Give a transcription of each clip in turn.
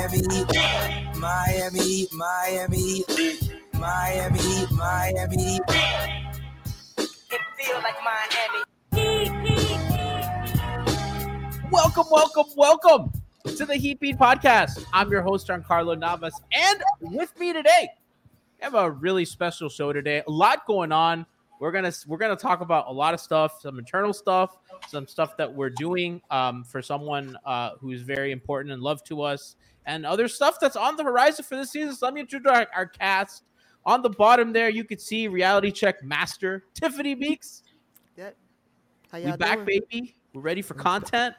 Miami, Miami, Miami, Miami, Miami. It feel like Miami. Welcome, welcome, welcome to the Heat Beat Podcast. I'm your host, Giancarlo Navas, and with me today, I have a really special show today. A lot going on. We're gonna we're gonna talk about a lot of stuff, some internal stuff, some stuff that we're doing um, for someone uh, who's very important and loved to us, and other stuff that's on the horizon for this season. So let me introduce our, our cast. On the bottom there, you could see reality check master Tiffany Meeks. Yep. How We y'all back, doing? baby. We're ready for content.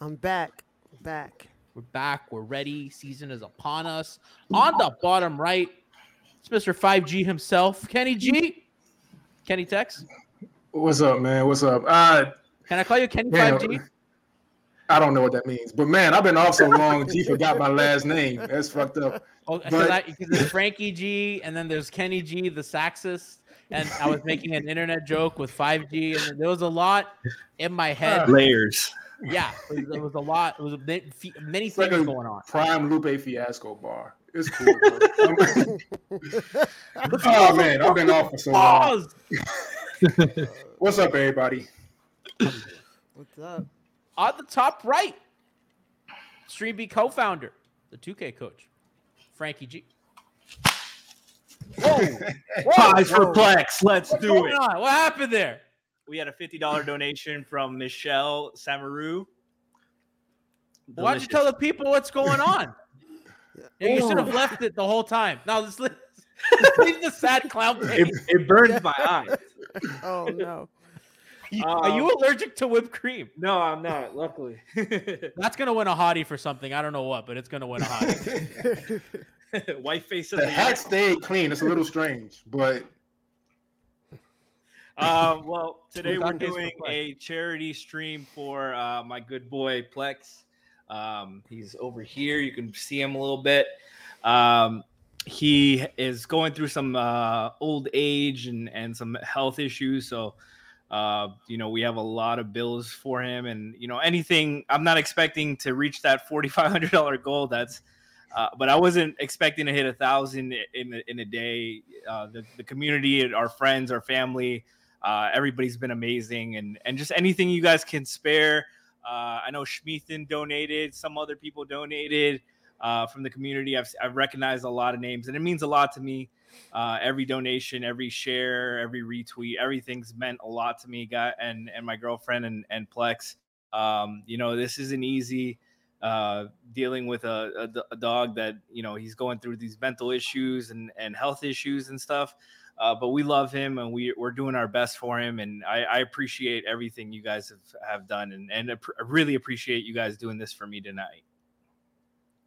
I'm back. Back. We're back. We're ready. Season is upon us. On the bottom right, it's Mr. 5G himself, Kenny G. Kenny Tex. What's up, man? What's up? Uh, Can I call you Kenny man, 5G? I don't know what that means, but man, I've been off so long. G forgot my last name. That's fucked up. Oh, because but- I- because there's Frankie G, and then there's Kenny G, the saxist. And I was making an internet joke with 5G, and there was a lot in my head. Uh, layers. Yeah, it was, it was a lot. It was a bit, many It's like things a going on. prime Lupe Fiasco bar. It's cool. oh man, I've been off for so long. What's up, everybody? What's up? On the top right, Stream B co-founder, the 2K coach, Frankie G. Whoa! Whoa! Ties for Plex. Let's What's do going it. on? What happened there? We had a fifty dollar donation from Michelle Samaru. Why don't you tell the people what's going on? Yeah, you should have left it the whole time. Now let's, let's leave the sad clown It, it burns my eyes. Oh no. Are you allergic to whipped cream? No, I'm not. Luckily, That's gonna win a hottie for something. I don't know what, but it's gonna win a hottie. white face of The the hat stayed clean. It's a little strange, but Um, well, today we're Dark Days for doing a charity stream for uh, my good boy Plex. Um, he's over here. You can see him a little bit. Um, he is going through some uh, old age and, and some health issues. So, uh, you know, we have a lot of bills for him. And, you know, anything, I'm not expecting to reach that $4,500 goal. That's, uh, but I wasn't expecting to hit a thousand in in a day. Uh, the, the community, our friends, our family, uh, everybody's been amazing, and and just anything you guys can spare. Uh, I know Schmeathen donated, some other people donated uh, from the community. I've I've recognized a lot of names, and it means a lot to me. Uh, every donation, every share, every retweet, everything's meant a lot to me, guy, and and my girlfriend and and Plex. Um, you know, this isn't easy. Uh, dealing with a dog that you know he's going through these mental issues and and health issues and stuff. Uh, but we love him and we, we're doing our best for him. And I, I appreciate everything you guys have, have done and, and I really appreciate you guys doing this for me tonight.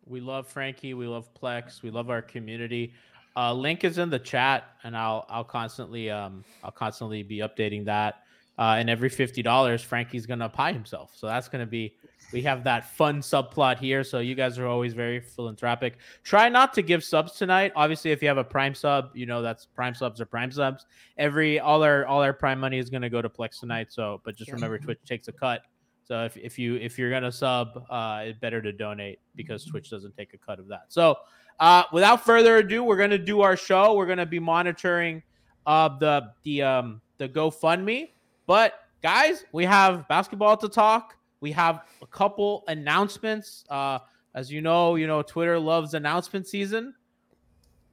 We love Frankie. We love Plex. We love our community. Uh, link is in the chat, and I'll I'll constantly um I'll constantly be updating that. Uh, and every fifty dollars, Frankie's gonna pie himself. So that's gonna be we have that fun subplot here. So you guys are always very philanthropic. Try not to give subs tonight. Obviously, if you have a prime sub, you know that's prime subs or prime subs. Every all our all our prime money is gonna go to Plex tonight. So, but just remember, Twitch takes a cut. So if, if you if you're gonna sub, uh, it's better to donate because Twitch doesn't take a cut of that. So, uh, without further ado, we're gonna do our show. We're gonna be monitoring uh, the the um the GoFundMe. But guys, we have basketball to talk. We have a couple announcements. Uh, as you know, you know Twitter loves announcement season.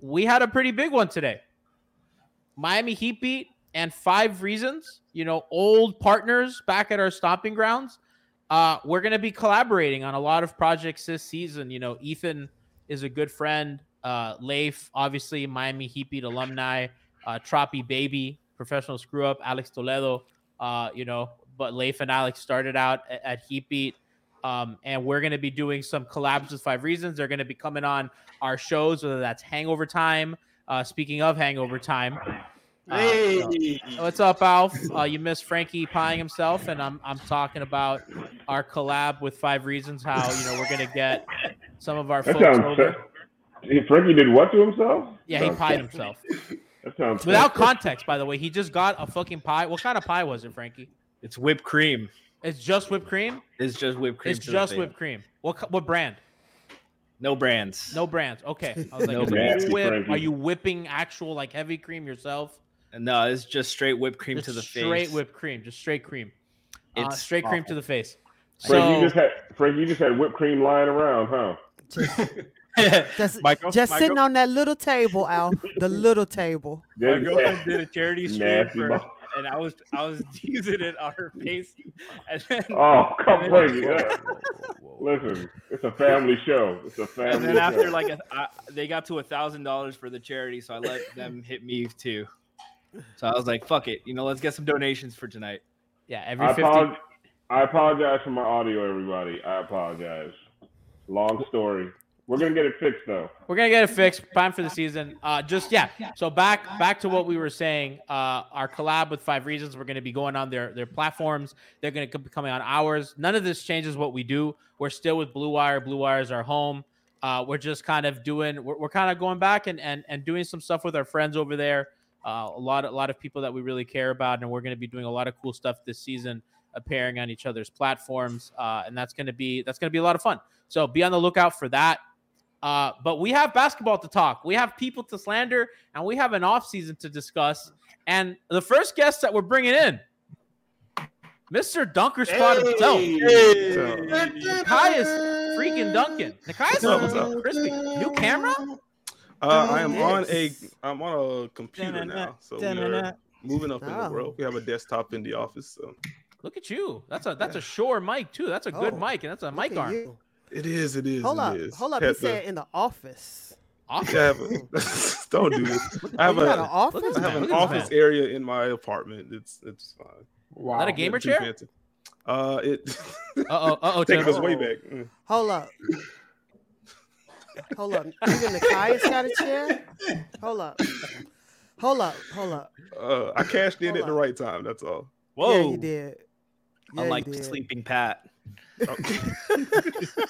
We had a pretty big one today. Miami Heat beat and five reasons. You know, old partners back at our stomping grounds. Uh, we're going to be collaborating on a lot of projects this season. You know, Ethan is a good friend. Uh, Leif, obviously, Miami Heat beat alumni. Uh, Troppy Baby, professional screw up. Alex Toledo, uh, you know, but Leif and Alex started out at, at Heat Beat. Um, and we're going to be doing some collabs with Five Reasons. They're going to be coming on our shows, whether that's Hangover Time. Uh, speaking of Hangover Time, uh, so- what's up, Alf? Uh, you missed Frankie pieing himself, and I'm I'm talking about our collab with Five Reasons. How you know we're going to get some of our That folks sounds. over. Hey, Frankie did what to himself? Yeah, he Sounds- pied himself That sounds without context. By the way, he just got a fucking pie. What kind of pie was it, Frankie? It's whipped cream. It's just whipped cream. It's just whipped cream. It's just whipped cream. What what brand? No brands. No brands. Okay. I was like, No brands. Whip? Are you whipping actual like heavy cream yourself? No, it's just straight whipped cream Just to the straight face. Straight whipped cream, just straight cream. Uh, It's straight cream to the face. Frank, you So just had Frank, you just had whipped cream lying around, huh? Just, My girl- just my sitting on that little table, Al. The little table. My There's- girlfriend did a charity stream for, and I was I was using it on her face, and then, Oh, come And Frankie. then- yeah. Listen, it's a family show. It's a family. Show. And family then after show. like a, I, they got to a thousand dollars for the charity, so I let them hit me too. So I was like, "Fuck it, you know, let's get some donations for tonight." yeah, every I, 50 apologize, I apologize for my audio, everybody. I apologize. Long story. We're gonna get it fixed though. We're gonna get it fixed. Time for the season. Uh, just yeah. So back back to what we were saying. Uh, our collab with Five Reasons. We're gonna be going on their their platforms. They're gonna be coming on ours. None of this changes what we do. We're still with Blue Wire. Blue Wire is our home. Uh, we're just kind of doing. We're, we're kind of going back and, and and doing some stuff with our friends over there. Uh, a lot a lot of people that we really care about, and we're gonna be doing a lot of cool stuff this season, appearing on each other's platforms, uh, and that's gonna be that's gonna be a lot of fun. So be on the lookout for that. Uh, but we have basketball to talk. We have people to slander, and we have an off season to discuss. And the first guest that we're bringing in, Mr. Dunker Spot himself, Nekias freaking Duncan. Nekias up, what's looking crispy. New camera? Uh, I am on a I'm on a computer now, so we are moving up in the Oh. world. We have a desktop in the office, so Look at you. That's a that's a Shure mic too. That's a good Oh, mic, and that's a mic at arm. you. it is. It is. Hold it up. is. Hold up. Had He to- said in the office. Awesome. yeah, I have a, don't do this. I have you got an office? I have an look at this office man. area in my apartment. It's it's fine. Wow. Is that a gamer Too chair? fancy. Uh, it Uh oh. Uh oh. taking us way back. Mm. Hold up. Hold up. Even Nekias got a chair? Hold up. Hold up. Hold up. Uh, I cashed in Hold at the right time. That's all. Whoa! Yeah, you did. Yeah, Unlike. Sleeping Pat, oh.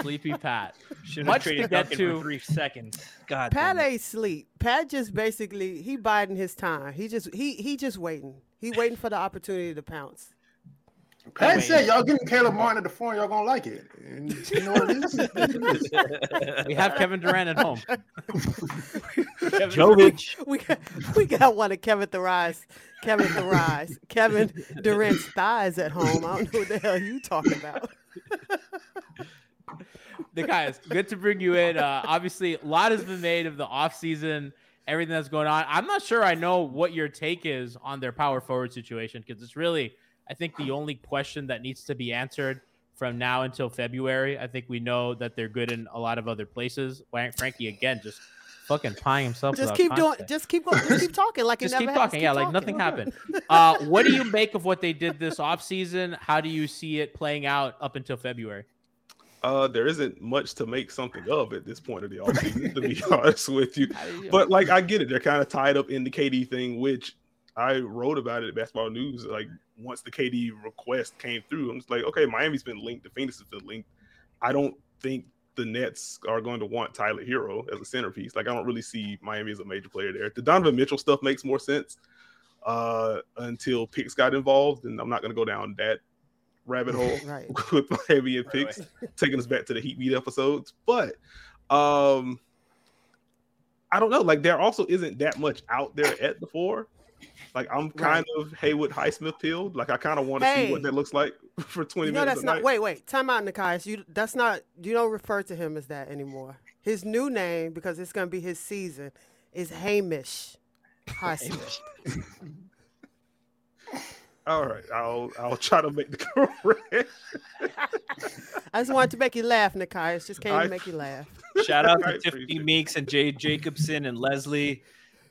Sleepy Pat. should Much have to traded get Duncan to. for three seconds. God, Pat damn ain't sleep. Pat just basically he biding his time. He just he he just waiting. He waiting for the opportunity to pounce. Pat said y'all getting Caleb Martin at the four, y'all gonna like it. And you know what it is? We have Kevin Durant at home. Kevin Jovic. We got we got one of Kevin Thurise, Kevin Thurise, Kevin Durant's thighs at home. I don't know what the hell you talking about. the guys good to bring you in uh obviously a lot has been made of the offseason everything that's going on i'm not sure i know what your take is on their power forward situation because it's really i think the only question that needs to be answered from now until february i think we know that they're good in a lot of other places Frank- frankie again just fucking pieing himself up. Just without keep doing. Just keep going. Just keep talking. Like just it keep never happened. talking yeah like nothing happened uh what do you make of what they did this offseason how do you see it playing out up until february Uh, there isn't much to make something of at this point of the offseason, to be honest with you. You- But like, I get it. They're kind of tied up in the KD thing, which I wrote about it at Basketball News. Like once the KD request came through, I'm just like, okay, Miami's been linked, the Phoenix has been linked. I don't think the Nets are going to want Tyler Herro as a centerpiece. Like I don't really see Miami as a major player there. The Donovan Mitchell stuff makes more sense uh, until picks got involved, and I'm not going to go down that rabbit hole Right. with Miami and picks, taking us back to the Heat Beat episodes. But um, I don't know. Like there also isn't that much out there at the four. Like I'm kind of Haywood Highsmith peeled. Like I kind of want to see what that looks like for 20 You know minutes. that's a not. night. Wait, wait. Time out, Nekias. You that's not. You don't refer to him as that anymore. His new name, because it's gonna be his season, is Hamish. Highsmith. All right, I'll I'll try to make the correct. I just wanted to make you laugh, Nekias. Just came I- to make you laugh. Shout out to Tiffany. Meeks and Jay Jacobson and Leslie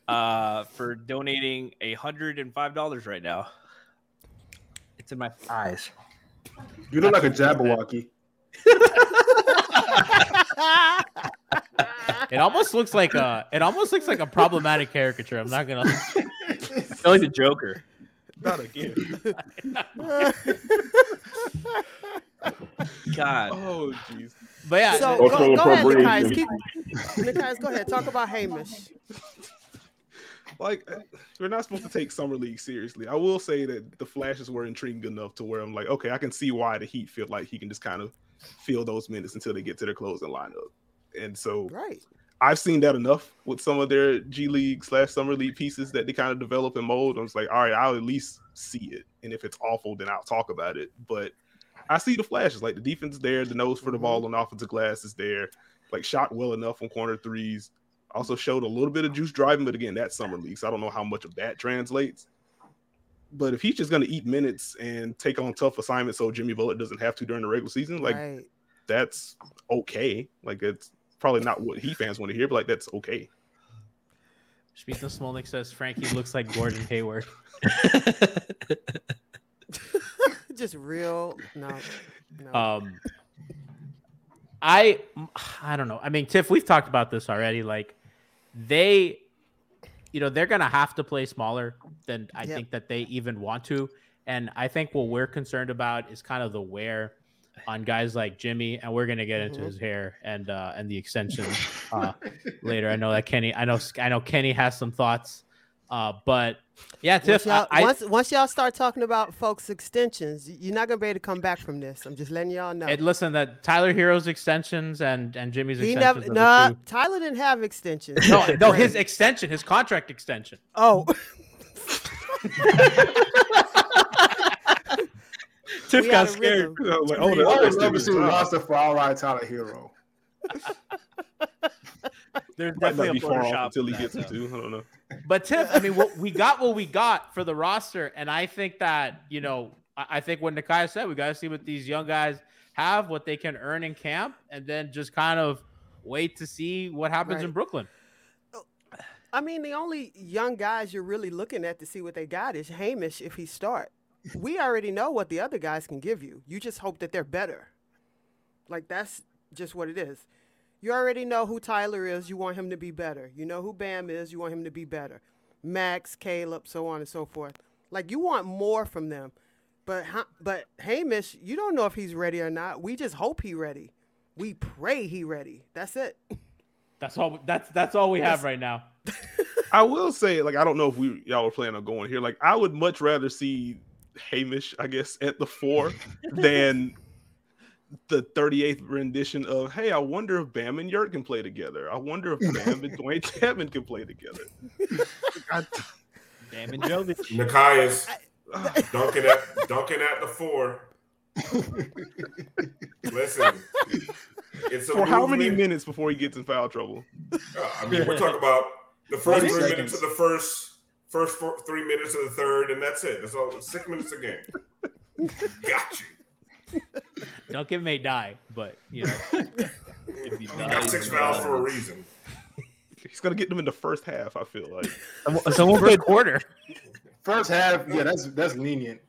uh, for donating a hundred and five dollars right now. It's in my eyes. You look like a Jabberwocky. It almost looks like a it almost looks like a problematic caricature. I'm not gonna. I feel like the Joker. Not again. God. Oh jeez. But yeah, so go, go ahead, Nekias. appropriation. Keep, Nekias, go ahead. Talk about Hamish. Like uh, we're not supposed to take summer league seriously. I will say that the flashes were intriguing enough to where I'm like, okay, I can see why the Heat feel like he can just kind of feel those minutes until they get to their closing lineup. And so Right. I've seen that enough with some of their G League slash summer league pieces that they kind of develop and mold. I'm just like, all right, I'll at least see it. And if it's awful, then I'll talk about it. But I see the flashes. Like the defense there, the nose for the mm-hmm. ball on the offensive glass is there. Like shot well enough on corner threes. Also showed a little bit of juice driving, but again, that's summer league. So I don't know how much of that translates. But if he's just gonna eat minutes and take on tough assignments so Jimmy Butler doesn't have to during the regular season, like right. that's okay. Like it's probably not what he fans want to hear, but like that's okay. Speaking of Smolnik says Frankie looks like Gordon Hayward. Just real. No. No. Um, I I don't know. I mean, Tiff, we've talked about this already. Like they, you know, they're gonna have to play smaller than I Yep. think that they even want to. And I think what we're concerned about is kind of the wear on guys like Jimmy, and we're gonna get into Mhm. his hair and uh, and the extensions uh, later. I know that Kenny, I know I know Kenny has some thoughts, uh, but yeah, once, Tiff, y'all, I, I- once, once y'all start talking about folks' extensions, you're not gonna be able to come back from this. I'm just letting y'all know. and listen that Tyler Herro's extensions and and Jimmy's he never. extensions. are the Nah, Tyler didn't have extensions. No, no, his extension, his contract extension. Oh, Tiff We got scared. rhythm. I was like, I oh, would that's love actually to see a roster for all right Tyler Herro. There's Might definitely be a far Photoshop off until he that, gets though. into. I don't know. But Tiff, I mean, what we got, what we got for the roster, and I think that you know, I, I think what Nakai said, we got to see what these young guys have, what they can earn in camp, and then just kind of wait to see what happens Right. in Brooklyn. I mean, the only young guys you're really looking at to see what they got is Hamish if he start. We already know what the other guys can give you. You just hope that they're better. Like that's just what it is. You already know who Tyler is. You want him to be better. You know who Bam is. You want him to be better. Max, Caleb, so on and so forth. Like you want more from them. But but Hamish, you don't know if he's ready or not. We just hope he ready. We pray he ready. That's it. That's all. That's that's all we have That's- right now. I will say, like, I don't know if we y'all were planning on going here. Like, I would much rather see Hamish, I guess, at the four than the 38th rendition of Hey, I wonder if Bam and Yurt can play together. I wonder if Bam and Dwayne Chapman can play together. I- Damn and Jovic. Nekias, Duncan at Duncan at the four. Listen, it's a for how many movement. minutes before he gets in foul trouble? Uh, I mean, we're talking about the first 40 three minutes of the first first four, three minutes of the third, and that's it. That's all. Six minutes a game. Got you. Duncan may die, but you know, if he You got dies, six he fouls for a reason. He's gonna get them in the first half, I feel like. Someone, someone first put quarter. First half, yeah, that's that's lenient.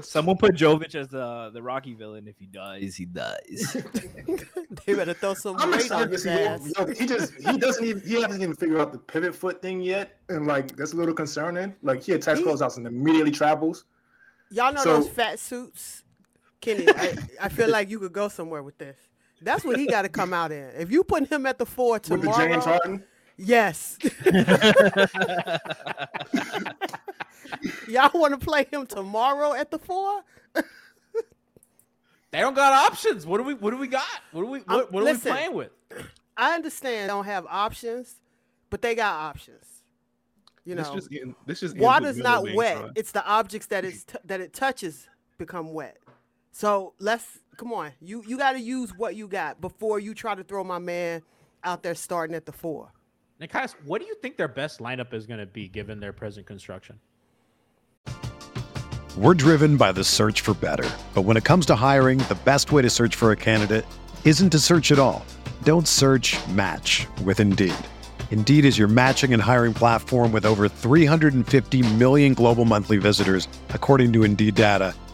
someone put Jovic as the the Rocky villain. If he dies, he dies. They better throw some I'm weight on excited to his see. ass. He just he doesn't even he hasn't even figured out the pivot foot thing yet, and like that's a little concerning. Like he attacks He- closeouts and immediately travels. Y'all know So- those fat suits? Kenny, I, I feel like you could go somewhere with this. That's what he got to come out in. If you put him at the four With the tomorrow, James Harden? yes. Y'all want to play him tomorrow at the four? They don't got options. What do we? What do we got? What do we? I'm- What, um, what are we playing with? I understand they don't have options, but they got options. You know, This just getting, this just water's not wet. signed. It's the objects that it's t- that it touches become wet. So let's come on. You you got to use what you got before you try to throw my man out there starting at the four. Nekias, what do you think their best lineup is going to be given their present construction? We're driven by the search for better. But when it comes to hiring, the best way to search for a candidate isn't to search at all. Don't search match with Indeed. Indeed is your matching and hiring platform with over 350 million global monthly visitors, according to Indeed data,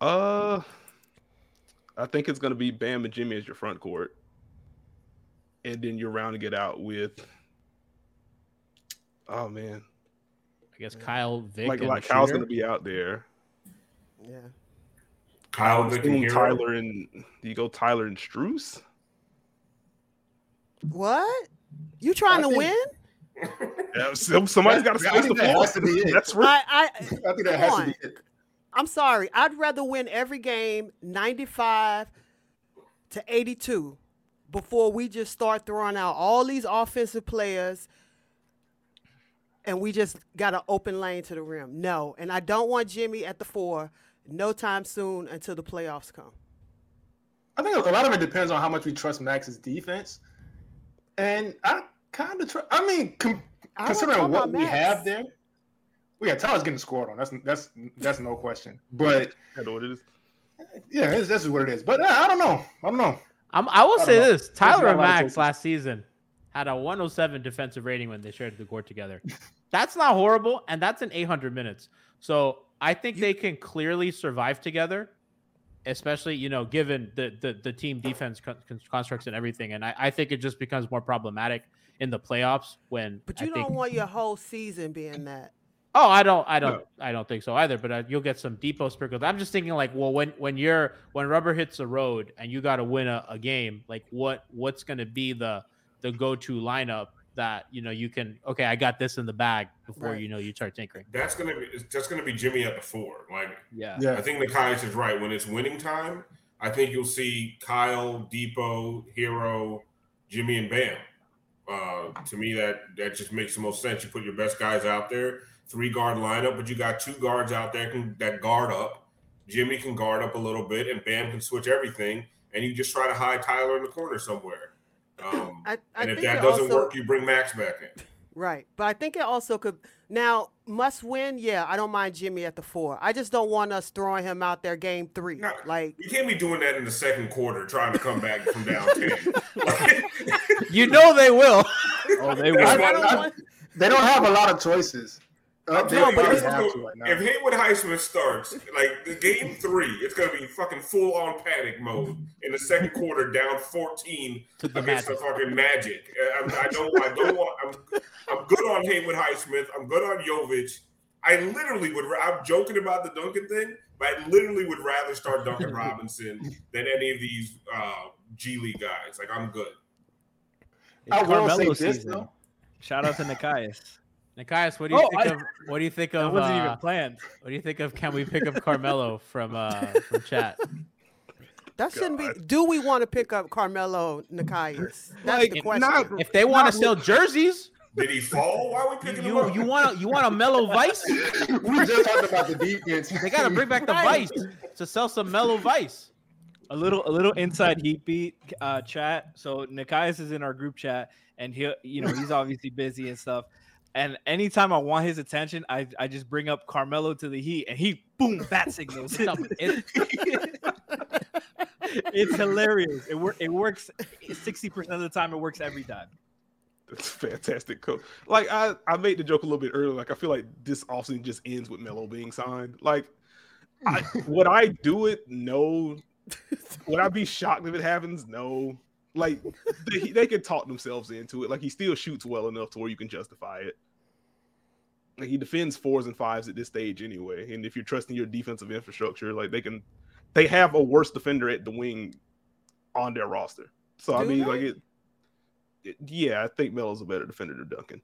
Uh, I think it's gonna be Bam and Jimmy as your front court, and then you're rounding it out with. Oh man, I guess Kyle, Vic, like like Kyle's gonna be out there. Yeah. Kyle, I'm and. Tyler and you go Tyler and Strus. What? You trying to think- win? Yeah, somebody's got to I space the think that floor. has to be it. That's right. I, I, I think that has on. to be it. I'm sorry. I'd rather win every game 95 to 82 before we just start throwing out all these offensive players and we just got an open lane to the rim. No. And I don't want Jimmy at the four no time soon until the playoffs come. I think a lot of it depends on how much we trust Max's defense. And I kind of trust. I mean, com- I considering what we Max. have there, well, yeah, Tyler's getting scored on. That's that's that's no question. But I know what it is. yeah, it's, is what it is. But uh, I don't know. I don't know. I'm, I will I say know. this: Tyler and Max last season had a 107 defensive rating when they shared the court together. That's not horrible, and that's in 800 minutes. So I think they can clearly survive together, especially you know given the the, the team defense con- con- constructs and everything. And I, I think it just becomes more problematic in the playoffs when. But you think, don't want your whole season being that. Oh, I don't, I don't, I don't think so either. But uh, you'll get some Dipo sprinkles. I'm just thinking like, well, when when you're when rubber hits the road and you got to win a, a game, like what what's going to be the the go to lineup that you know you can okay, I got this in the bag before Right. you know you start tinkering. That's gonna be it's just gonna be Jimmy at the four. Like Yeah, Yeah. I think the Nekias is right. When it's winning time, I think you'll see Kyle, Dipo, Herro, Jimmy, and Bam. Uh, to me, that that just makes the most sense. You put your best guys out there, three guard lineup, but you got two guards out there can, that guard up. Jimmy can guard up a little bit, and Bam can switch everything. And you just try to hide Tyler in the corner somewhere. Um, I, I and if that doesn't also- work, you bring Max back in. Right. But I think it also could now must win. Yeah, I don't mind Jimmy at the four. I just don't want us throwing him out there game three. No. Like You can't be doing that in the second quarter, trying to come back from down ten. you know they will. Oh, they will. I, I don't I- want They don't have a lot of choices. I'm telling you, probably this is have gonna- to right if Haywood Highsmith starts, like the game three, it's gonna be fucking full on panic mode in the second quarter, down 14 To the against Magic. the fucking Magic. Uh, I'm, I don't, I don't want. I'm, I'm good on Haywood Highsmith. I'm good on Jovic. I literally would. I'm joking about the Duncan thing, but I literally would rather start Duncan Robinson than any of these uh, G League guys. Like I'm good. It's I will say Carmelo this, season. though. Shout out to Nekias. Nekias, what do you Oh, think I- of what do you think of wasn't uh, even planned. what do you think of can we pick up Carmelo from uh from chat? That shouldn't be. Do we want to pick up Carmelo Nekias? That's Like, the question. not- If they want to sell jerseys, Did he fall? Why are we picking him you up? you want to you want a mellow vice? we just talked about the defense. They got to bring back the vice to sell some mellow vice. A little, a little inside heat beat uh, chat. So Nekias is in our group chat, and he, you know, he's obviously busy and stuff. And anytime I want his attention, I, I just bring up Carmelo to the Heat, and he boom bat signals. It's- it's hilarious. It work. It works sixty percent of the time. It works every time. That's fantastic. Coach. Like I, I made the joke a little bit earlier. Like I feel like this offseason just ends with Melo being signed. Like, I, would I do it? No. would I be shocked if it happens? No. Like they, they could talk themselves into it. Like he still shoots well enough to where you can justify it. Like he defends fours and fives at this stage anyway. And if you're trusting your defensive infrastructure, like they can, they have a worse defender at the wing on their roster. So I mean, they? like it, it- yeah, I think Melo's a better defender than Duncan.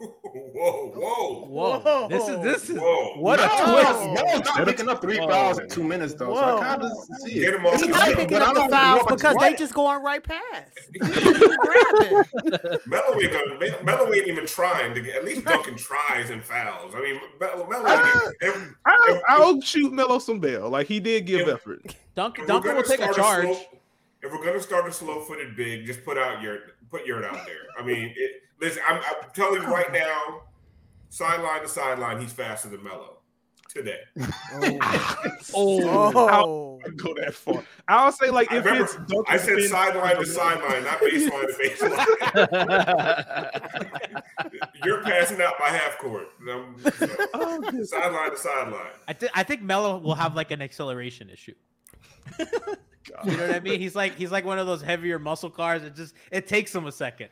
Whoa, whoa, Whoa, this is this is whoa! what a No, twist. Melo's not picking up three Whoa. fouls in two minutes though. So I kind of see Get it. him on It's the He's Right, not tight, picking up the fouls because they right. just going right past. Grabbing. Melo ain't. Melo ain't even trying to get. At least Duncan tries and fouls. I mean, Melo. Melo Ah. every, I, I'll shoot Melo some bail. Like he did give If- effort. Duncan, if Duncan will take a start charge. slow- if we're gonna start a slow-footed big, just put out your put your out there. I mean, it, listen, I'm, I'm telling you right now, sideline to sideline, he's faster than Melo today. Oh. Oh. oh, I go that far. I'll say like I if remember- it's Duncan I said defending- sideline to sideline, not baseline to baseline. You're passing out by half court. Oh, good. Oh, sideline to sideline. I, th- I think Melo will have like an acceleration issue. You know what I mean? He's like he's like one of those heavier muscle cars. It just it takes him a second.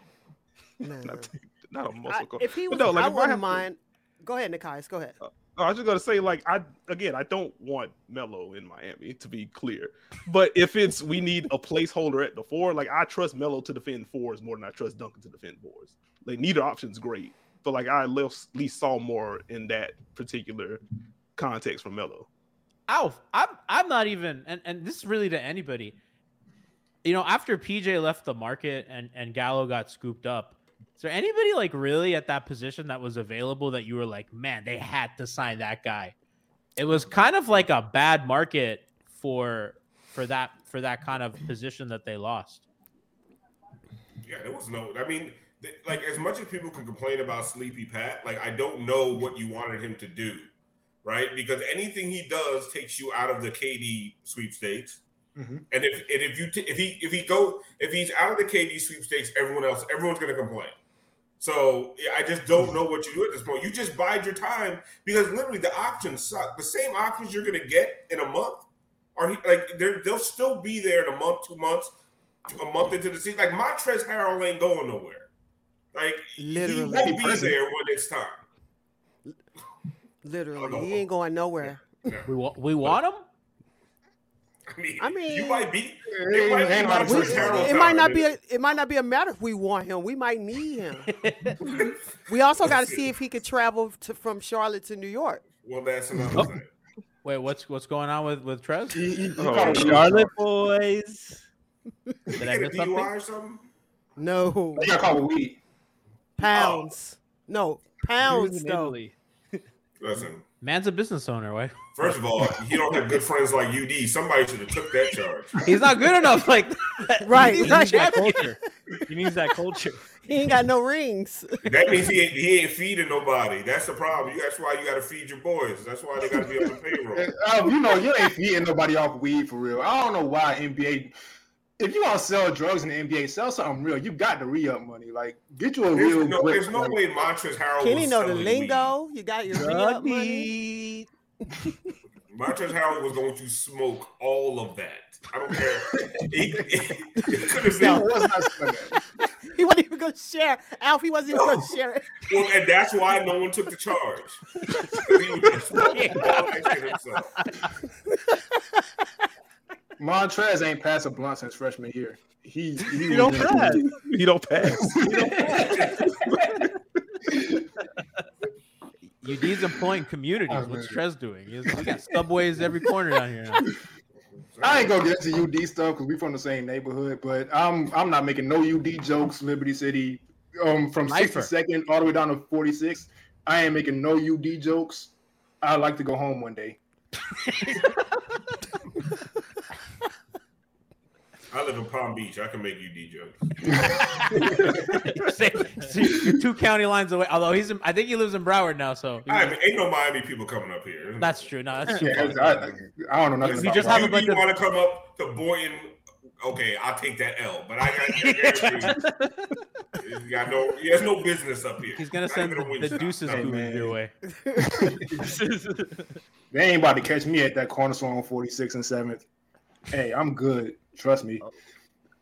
Man. Not, not a I- muscle car. if he But was, no, like, I wouldn't have to- mind. Go ahead, Nekias. Go ahead. Uh, no, I was just gonna say, like, I again, I don't want Melo in Miami to be clear, but if it's we need a placeholder at the four, like I trust Melo to defend fours more than I trust Duncan to defend fours. Like neither option's great, but like I at least at least saw more in that particular context from Melo. Alf, I'm I'm not even and, and this is really to anybody. You know, after PJ left the market and, and Gallo got scooped up, is there anybody like really at that position that was available that you were like, man, they had to sign that guy? It was kind of like a bad market for for that for that kind of position that they lost. Yeah, there was no. I mean, th- like as much as people can complain about Sleepy Pat, like I don't know what you wanted him to do, right? Because anything he does takes you out of the KD sweepstakes. Mhm. And if and if you t- if he if he go if he's out of the KD sweepstakes, everyone else everyone's going to complain. So I just don't know what you do at this point. You just bide your time because literally the options suck. The same options you're going to get in a month are like they're, they'll still be there in a month, two months, a month into the season. Like Montrezl Harrell ain't going nowhere. Like Literally. he won't be there when it's time. Literally, he ain't going nowhere. We wa- we want him. I mean, I mean- you might be. It It might be ain't a lot of We, Montrezl choices. Harrell it might not be. A, it might not be a matter if we want him. We might need him. we also got to see if he could travel to, from Charlotte to New York. Well, that's another oh. thing. Wait, what's what's going on with with Trez? Oh, Charlotte boys. Did Did I miss a something? DUI or something? No He got caught with weed. pounds. No pounds in though. Italy. Listen, Man's a business owner, right? first of all, you don't have good friends like UD. Somebody should have took that charge. He's not good enough. Like Right, He's right. a That culture. He needs that culture. He ain't got no rings. That means he ain't, he ain't feeding nobody. That's the problem. That's why you got to feed your boys. That's why they got to be on the payroll. Uh, you know, you ain't feeding nobody off weed for real. I don't know why NBA if you want to sell drugs in the NBA, sell something real. You got the re-up money. Like, get you a There's real. no, grip, there's no like- way Montrezl Harrell Kenny was know the selling lingo. You got your re-up money. weed. Montrezl Harrell was going to smoke all of that. I don't care. he, he could have No. been. was not selling. He wasn't even gonna share. Alf, he wasn't even gonna share it. Well, and that's why no one took the charge. he was smoking all that shit himself. Montrez ain't passed a blunt since freshman year. He he, You was don't in- pass. You don't pass. UD's employing communities. Oh, What's man. Trez doing? He's- We got subways every corner down here. Now. I ain't gonna get into UD stuff because we from the same neighborhood, but I'm I'm not making no UD jokes. Liberty City, um, from Lifer. 62nd all the way down to 46. I ain't making no UD jokes. I'd like to go home one day. I live in Palm Beach. I can make UD jokes. Say- You're two county lines away. Although he's, in, I think he lives in Broward now. So I mean, ain't no Miami people coming up here. that's true. No, that's true. Yeah, I, I don't know nothing If about just that. have a bunch you of- want to come up to Boynton, okay, I'll take that L. But I got, I got, you got no, he has no business up here. He's gonna Not send the, the deuces Hey, food man. your way. They ain't about to catch me at that corner store on 46 and 7th. Hey, I'm good. Trust me.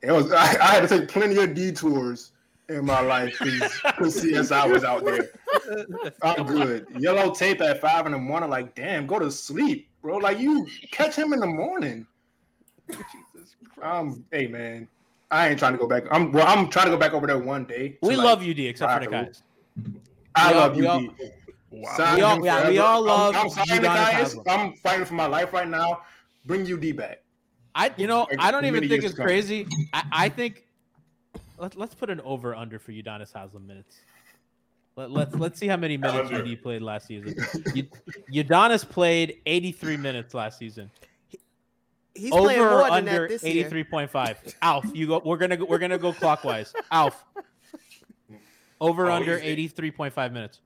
It was I, I had to take plenty of detours in my life because CSI was out there. I'm good. Yellow tape at five in the morning, like, damn, go to sleep, bro. Like you catch him in the morning. Jesus Christ. Um, hey man. I ain't trying to go back. I'm well, I'm trying to go back over there one day. We to, love like, UD except for the try guys. I We all- love we you. all- Sign We all- yeah, we all love I'm, I'm signing guys. I'm fighting for my life right now. Bring UD back. I, you know, Like, I don't even think years it's to crazy. I, I think let's let's put an over under for Udonis Haslem minutes. Let, let's let's see how many minutes Under. UD played last season. U- Udonis played 83 minutes last season. He's playing over more or than under that this year. 83.5. Alf, you go. We're gonna go, we're gonna go clockwise. Alf, over Oh, under 83.5 minutes.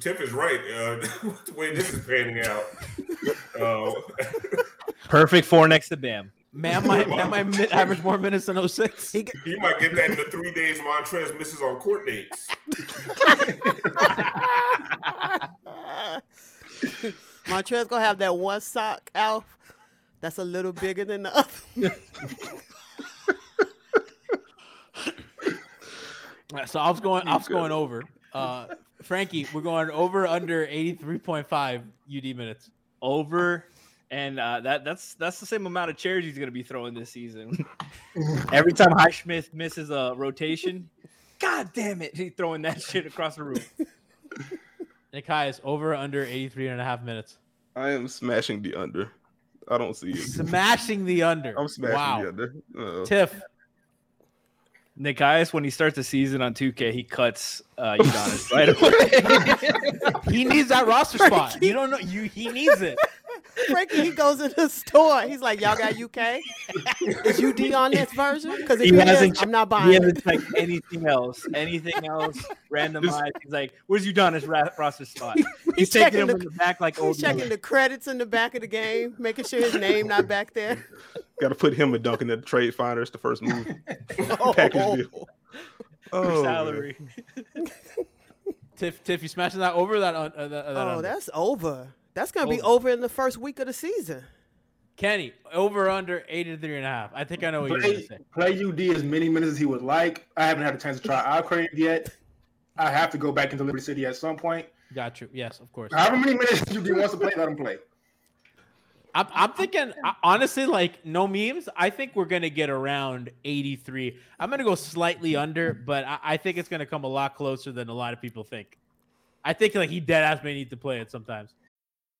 Tiff is right. Uh, the way this is panning out. Uh, Perfect four next to Bam. Man, my man, my mi- average more minutes than 06. He, g- he might get that in the three days Montrez misses on court dates. Montrez gonna have that one sock, Alf. That's a little bigger than the other. So I was going. I was going over. Uh, Frankie, we're going over under 83.5 UD minutes. Over, and uh, that that's that's the same amount of chairs he's gonna be throwing this season. Every time Highsmith misses a rotation, God damn it, he's throwing that shit across the room. Nikai over under 83 and a half minutes. I am smashing the under. I don't see it. Smashing the under. I'm smashing wow. the under. Uh, Tiff, Nekias, when he starts the season on 2K, he cuts uh, Udonis right away. he needs that roster spot. You don't know. You he needs it. Frankie, he goes in the store. He's like, "Y'all got UK? Is UD on this version? Because if he he hasn't. is, I'm not buying. he buying hasn't it." checked anything else. Anything else randomized. He's like, "Where's Udonis ra- roster spot?" He's, taking him the- in the back like old. He's checking the credits in the back of the game, making sure his name not back there. Got to put him a dunk in the trade finder. It's the first move. Package deal. Oh, salary. Tiff, Tiff, you smashing that over that? Uh, uh, that, that Oh, under? that's over. That's gonna be Over. over in the first week of the season. Kenny over under 83 and a half. I think I know what you're gonna Play, say. play UD as many minutes as he would like. I haven't had a chance to try Alcrave yet. I have to go back into Liberty City at some point. Got you. Yes, of course. However many minutes UD wants to play, let him play. I'm, I'm thinking honestly, like no memes. I think we're gonna get around 83. I'm gonna go slightly under, but I, I think it's gonna come a lot closer than a lot of people think. I think like he dead ass may need to play it sometimes.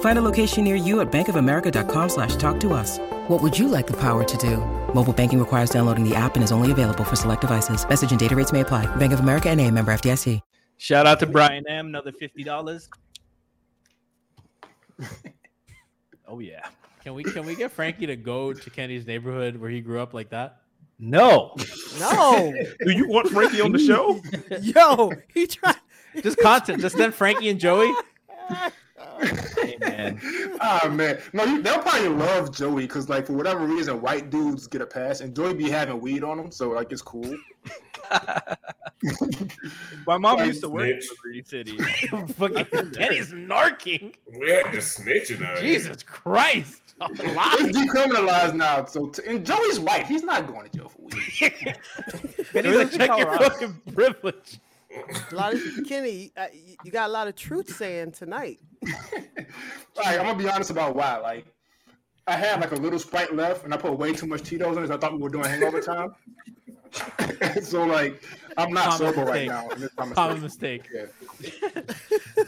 Find a location near you at bankofamerica.com slash talk to us. What would you like the power to do? Mobile banking requires downloading the app and is only available for select devices. Message and data rates may apply. Bank of America and a member FDIC. Shout out to Brian M. Another fifty dollars. oh yeah. Can we can we get Frankie to go to Kenny's neighborhood where he grew up like that? No. No. Do you want Frankie on the show? Yo, he tried. Just content. Just then Frankie and Joey. Hey, man. Ah man, no, you, they'll probably love Joey because like for whatever reason, white dudes get a pass, and Joey be having weed on him, so like it's cool. My mom Like, used to work in snitch. Liberty City. Fucking Kenny's narking. Yeah, just snitching out here. Jesus Christ. A It's decriminalized now, so t- and Joey's white. He's not going to jail for weed. Kenny's like, check your fucking privilege. A lot of Kenny, uh, you got a lot of truth saying tonight. Like, I'm gonna be honest about why. Like, I had like a little sprite left, and I put way too much Tito's in it. I thought we were doing hangover time. so like, I'm not Common sober right now. and it's my Common mistake. mistake. Yeah.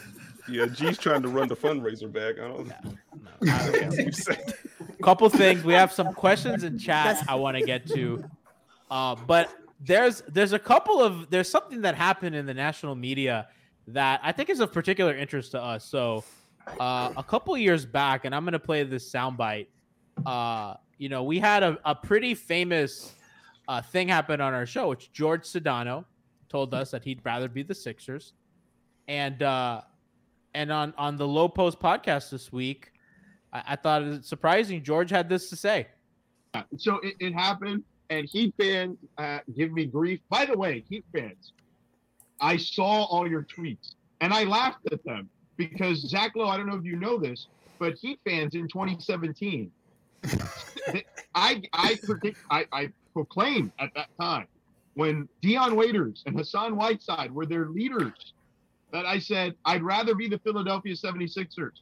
Yeah, G's trying to run the fundraiser back. I don't know. You say- couple things. We have some questions in chat I want to get to, uh, but there's there's a couple of there's something that happened in the national media that I think is of particular interest to us. So, uh, a couple years back, and I'm going to play this soundbite. Uh, you know, we had a, a pretty famous uh, thing happen on our show, which George Sedano told us that he'd rather be the Sixers, and uh, and on on the Lowe Post podcast this week, I, thought it surprising. George had this to say. so it, it happened, and Heat fans uh, give me grief. By the way, Heat fans, I saw all your tweets and I laughed at them because Zach Lowe. I don't know if you know this, but Heat fans in 2017, I I predict I, I proclaimed at that time when Dion Waiters and Hassan Whiteside were their leaders that I said I'd rather be the Philadelphia 76ers.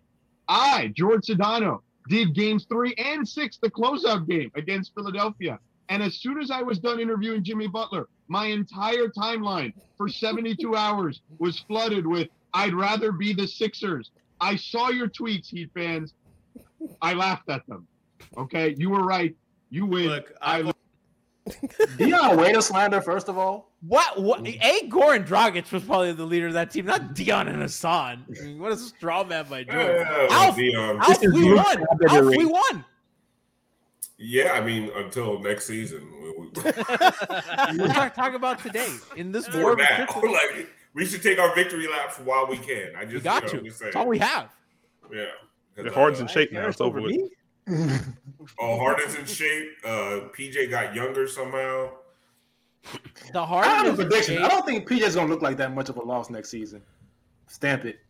I, George Sedano, did games three and six, the closeout game against Philadelphia. And as soon as I was done interviewing Jimmy Butler, my entire timeline for 72 hours was flooded with I'd rather be the Sixers. I saw your tweets, Heat fans. I laughed at them. Okay, you were right. You win. Look, I Dion Waiter slander, first of all. What? What? A. Goran Dragic was probably the leader of that team, not Dion and Hassan. I mean, what a straw man by George. Yeah, Alf, Dion. Alf, This is we Luke won. Alf, we won. Yeah, I mean, until next season. We, we, We're talking talk about today in this war. for of now, attrition. like we should take our victory laps while we can. I just We got you know, to. just That's all we have. Yeah. The Harden's in shape now. It's over with. Oh, Harden's in shape. Uh, PJ got younger somehow. The I have a is prediction. in I don't think PJ's gonna look like that much of a loss next season. Stamp it.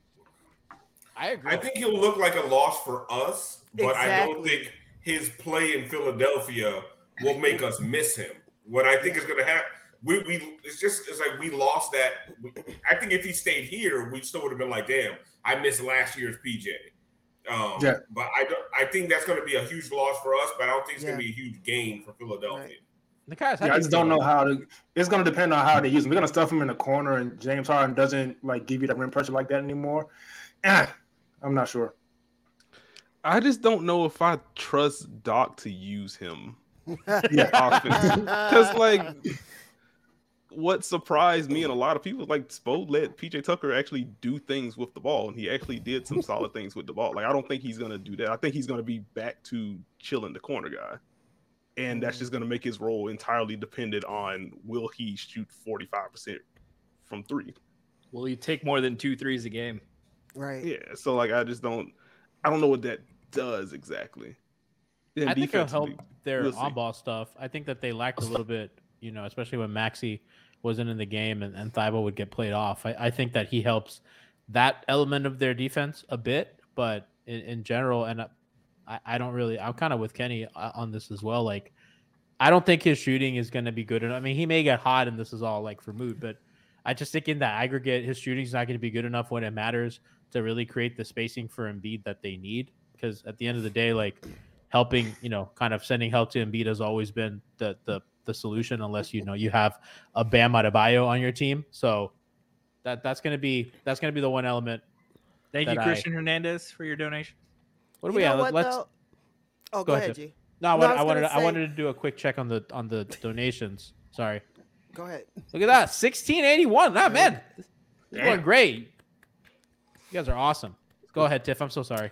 I agree. I think he'll look like a loss for us, but I don't think his play in Philadelphia will make us miss him. What I think is going to happen, we, we it's just it's like we lost that. I think if he stayed here, we still would have been like, damn, I missed last year's PJ. Um, Yeah. But I don't. I think that's going to be a huge loss for us, but I don't think it's going to be a huge gain for Philadelphia. Nekias, how Yeah, I just don't know about how to. It's gonna depend on how they use him. We're gonna stuff him in the corner, and James Harden doesn't like give you that rim pressure like that anymore. Eh, I'm not sure. I just don't know if I trust Doc to use him Yeah. Because like what surprised me and a lot of people like Spo let PJ Tucker actually do things with the ball, and he actually did some solid things with the ball. Like I don't think he's gonna do that. I think he's gonna be back to chilling the corner guy. And that's just gonna make his role entirely dependent on will he shoot 45% from three. Will he take more than two threes a game? Right. Yeah. So like I just don't I don't know what that does exactly. And I think it'll help their we'll on-ball stuff. I think that they lacked a little bit, you know, especially when Maxey wasn't in the game and, and Thybulle would get played off. I, I think that he helps that element of their defense a bit, but in, in general, and I, I don't really, I'm kind of with Kenny uh, on this as well. Like, I don't think his shooting is going to be good enough. I mean, he may get hot and this is all like for mood, but I just think in the aggregate, his shooting's not going to be good enough when it matters to really create the spacing for Embiid that they need. Because at the end of the day, like helping, you know, kind of sending help to Embiid has always been the the the solution, unless you know you have a Bam Adebayo on your team. So that that's gonna be that's gonna be the one element. Thank that you, I- Christian Hernandez, for your donation. What do we know have? what, Let's though? Oh, go go, ahead, ahead, G. no, I, No, wanted, I I wanted gonna I wanted to do a quick check on the on the donations. Sorry. Go ahead. Look at that, sixteen eighty one. That man, this is Damn. going great. You guys are awesome. Go ahead, Tiff. I'm so sorry.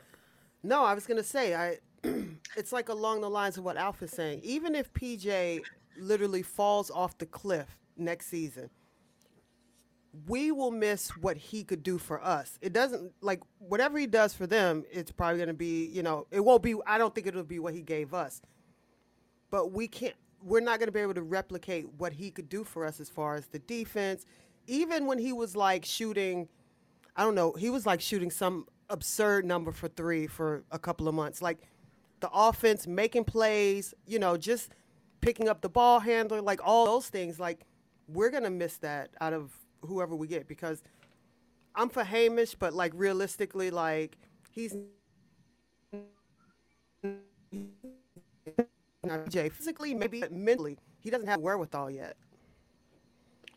No, I was gonna say I. it's like along the lines of what Alpha's saying. Even if PJ literally falls off the cliff next season, we will miss what he could do for us. It doesn't like whatever he does for them. It's probably gonna be you know it won't be. I don't think it'll be what he gave us. But we can't. We're not gonna be able to replicate what he could do for us as far as the defense. Even when he was like shooting I don't know. He was like shooting some absurd number for three for a couple of months. Like the offense, making plays, you know, just picking up the ball handler, like all those things. Like we're gonna miss that out of whoever we get because I'm for Hamish, but like realistically, like he's not Jay physically, maybe mentally, he doesn't have wherewithal yet.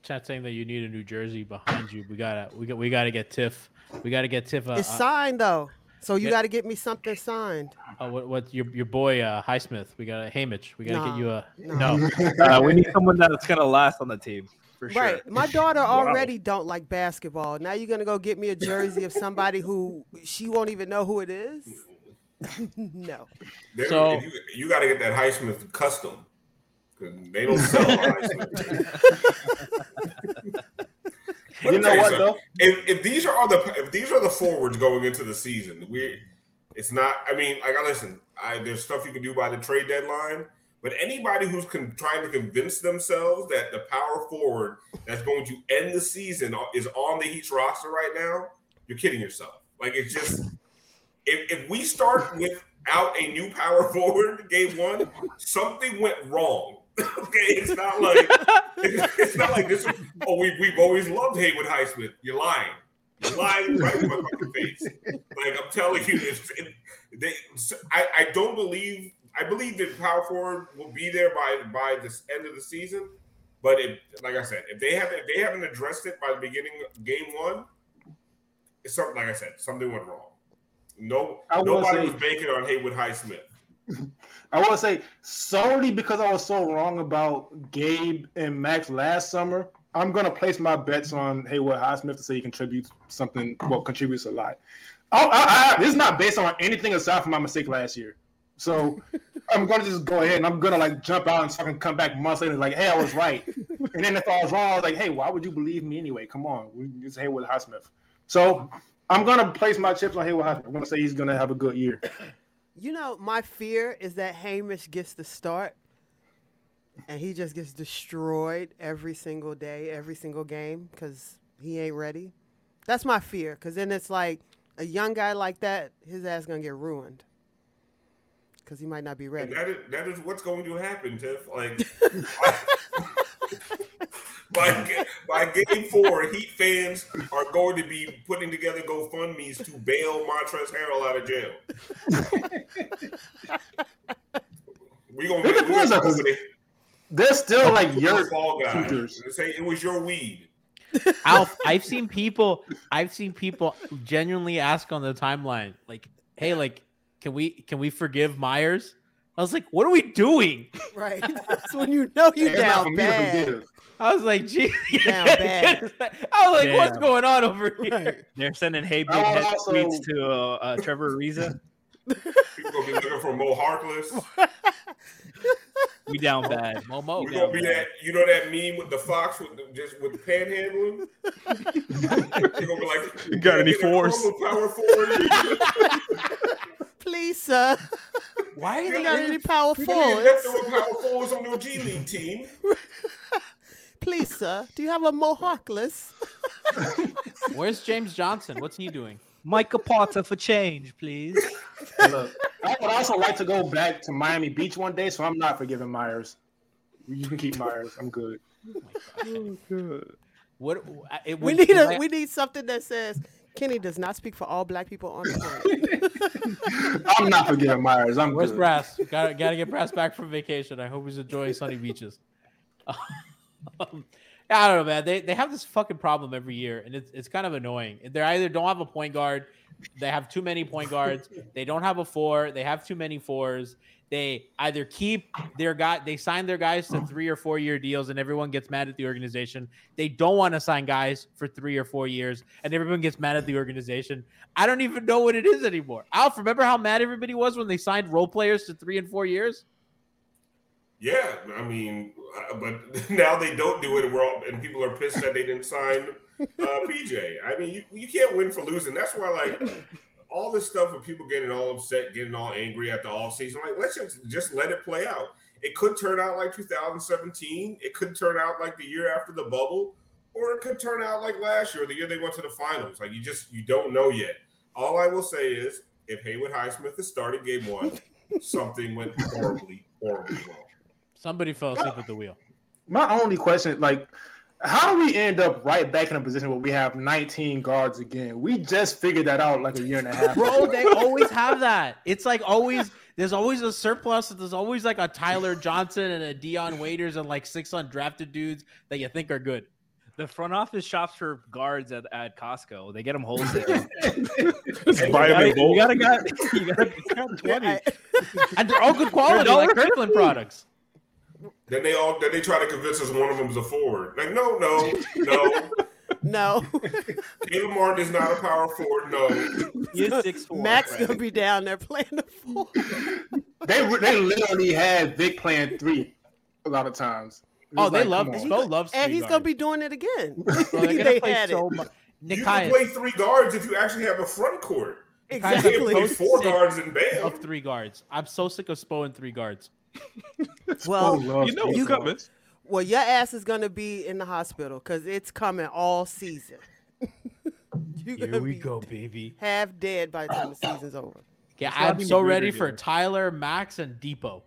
Chat saying that you need a New Jersey behind you. We gotta we got we gotta get Tiff. We gotta get Tiff. Uh, it's uh, signed though, so you yeah. got to get me something signed. uh, what what your your boy uh, Highsmith? We got a Hamish. We gotta Nah, get you a nah. no. Uh, we need someone that's gonna last on the team for sure. Right. My daughter Wow. already don't like basketball. Now you're gonna go get me a jersey of somebody who she won't even know who it is. no. They- So- you, you got to get that Highsmith custom. 'cause They don't sell Highsmith. Let You know what, though? If, if these are all the if these are the forwards going into the season, we it's not. I mean, like I listen. I, there's stuff you can do by the trade deadline, but anybody who's con, trying to convince themselves that the power forward that's going to end the season is on the Heat's roster right now, you're kidding yourself. Like it's just if, if we start without a new power forward game one, something went wrong. okay, it's not like it's not like this. Oh, we we've always loved Haywood Highsmith. You're lying. You're lying right in my fucking face. Like I'm telling you, it's, it, they. I, I don't believe. I believe that power forward will be there by by this end of the season. But if, like I said, if they haven't if they haven't addressed it by the beginning of game one, it's something. Like I said, something went wrong. No, I nobody say- was banking on Haywood Highsmith. I want to say solely because I was so wrong about Gabe and Max last summer. I'm gonna place my bets on Haywood Highsmith to say he contributes something. Well, contributes a lot. I, I, I, this is not based on anything aside from my mistake last year. So I'm gonna just go ahead and I'm gonna like jump out and fucking come back months later like, hey, I was right. and then if I was wrong, I was like, hey, why would you believe me anyway? Come on, we it's Haywood Highsmith. So I'm gonna place my chips on Haywood Highsmith. I'm gonna say he's gonna have a good year. You know, my fear is that Hamish gets the start and he just gets destroyed every single day, every single game because he ain't ready. That's my fear because then it's like a young guy like that, his ass gonna get ruined because he might not be ready. that is that is what's going to happen, Tiff. Like by, by game four, Heat fans are going to be putting together GoFundmes to bail Montrezl Harrell out of jail. we gonna It we depends, gonna though, 'cause They're still like your fall guy. shooters. Say it was your weed. Alf, I've seen people. I've seen people genuinely ask on the timeline, like, "Hey, like, can we can we forgive Myers?" I was like, "What are we doing?" Right. That's when you know you It's not down bad. Forgive. I was like, "Gee, Down bad. I was like, "What's going on over here?" They're sending hey big head also- tweets to uh, uh, Trevor Ariza. People gonna be looking for Mo Harkless. We down bad. Momo. We're gonna be that you know that meme with the fox with the, just with the panhandling. You're gonna be like, You got any "Get a fours?" Chroma Power forward. Please, sir. Why You are got they? any power You don't have forwards? to have power forwards on your G League team. Please, sir. Do you have a Mo Harkless? Where's James Johnson? What's he doing? Micah Potter for change, please. Look, I would also like to go back to Miami Beach one day, so I'm not forgiving Myers. You can keep Myers. I'm good. Oh what? It We would- need a we need something that says Kenny does not speak for all black people on the planet. I'm not forgiving Myers. I'm Where's good. Brass? Got got to get Brass back from vacation. I hope he's enjoying sunny beaches. Um, I don't know, man. They they have this fucking problem every year, and it's it's kind of annoying. They either don't have a point guard, they have too many point guards, they don't have a four, they have too many fours. They either keep their guy, they sign their guys to three or four year deals, and everyone gets mad at the organization. They don't want to sign guys for three or four years, and everyone gets mad at the organization. I don't even know what it is anymore. Alf, remember how mad everybody was when they signed role players to three and four years? Yeah, I mean, uh, but now they don't do it, and we're all, and people are pissed that they didn't sign uh, PJ. I mean, you, you can't win for losing. That's why, like, all this stuff of people getting all upset, getting all angry at the off season, like, let's just just let it play out. It could turn out like 2017. It could turn out like the year after the bubble, or it could turn out like last year, the year they went to the finals. Like, you just you don't know yet. All I will say is, if Haywood Highsmith is starting game one, something went horribly, horribly wrong. Somebody fell asleep at the wheel. My only question, like, how do we end up right back in a position where we have 19 guards again? We just figured that out like a year and a half. Bro, ago. they always have that. It's like always there's always a surplus. There's always like a Tyler Johnson and a Dion Waiters and like six undrafted dudes that you think are good. The front office shops for guards at, at Costco. They get them wholesale. Just buy 'em in bulk. you gotta got you gotta twenty. And they're all good quality, like Kirkland products. Then they all then they try to convince us one of them is a forward. Like, no, no, no. No. Caleb Martin is not a power forward. No. You're six four. Max gonna be down there playing the four. They they literally had Vic playing three a lot of times. Oh, was they like, love come on. Spo loves and three he's gonna be doing it again. Bro, they're gonna they play had so it. much. You can play three guards if you actually have a front court. You can't Exactly. play four guards and Bam. of three guards. I'm so sick of Spo and three guards. Well, loves You know what's coming. well, your ass is gonna be in the hospital because it's coming all season. Here we go, baby. half dead by the time the season's over. Yeah, I'm so ready for. Tyler, Max, and Dipo.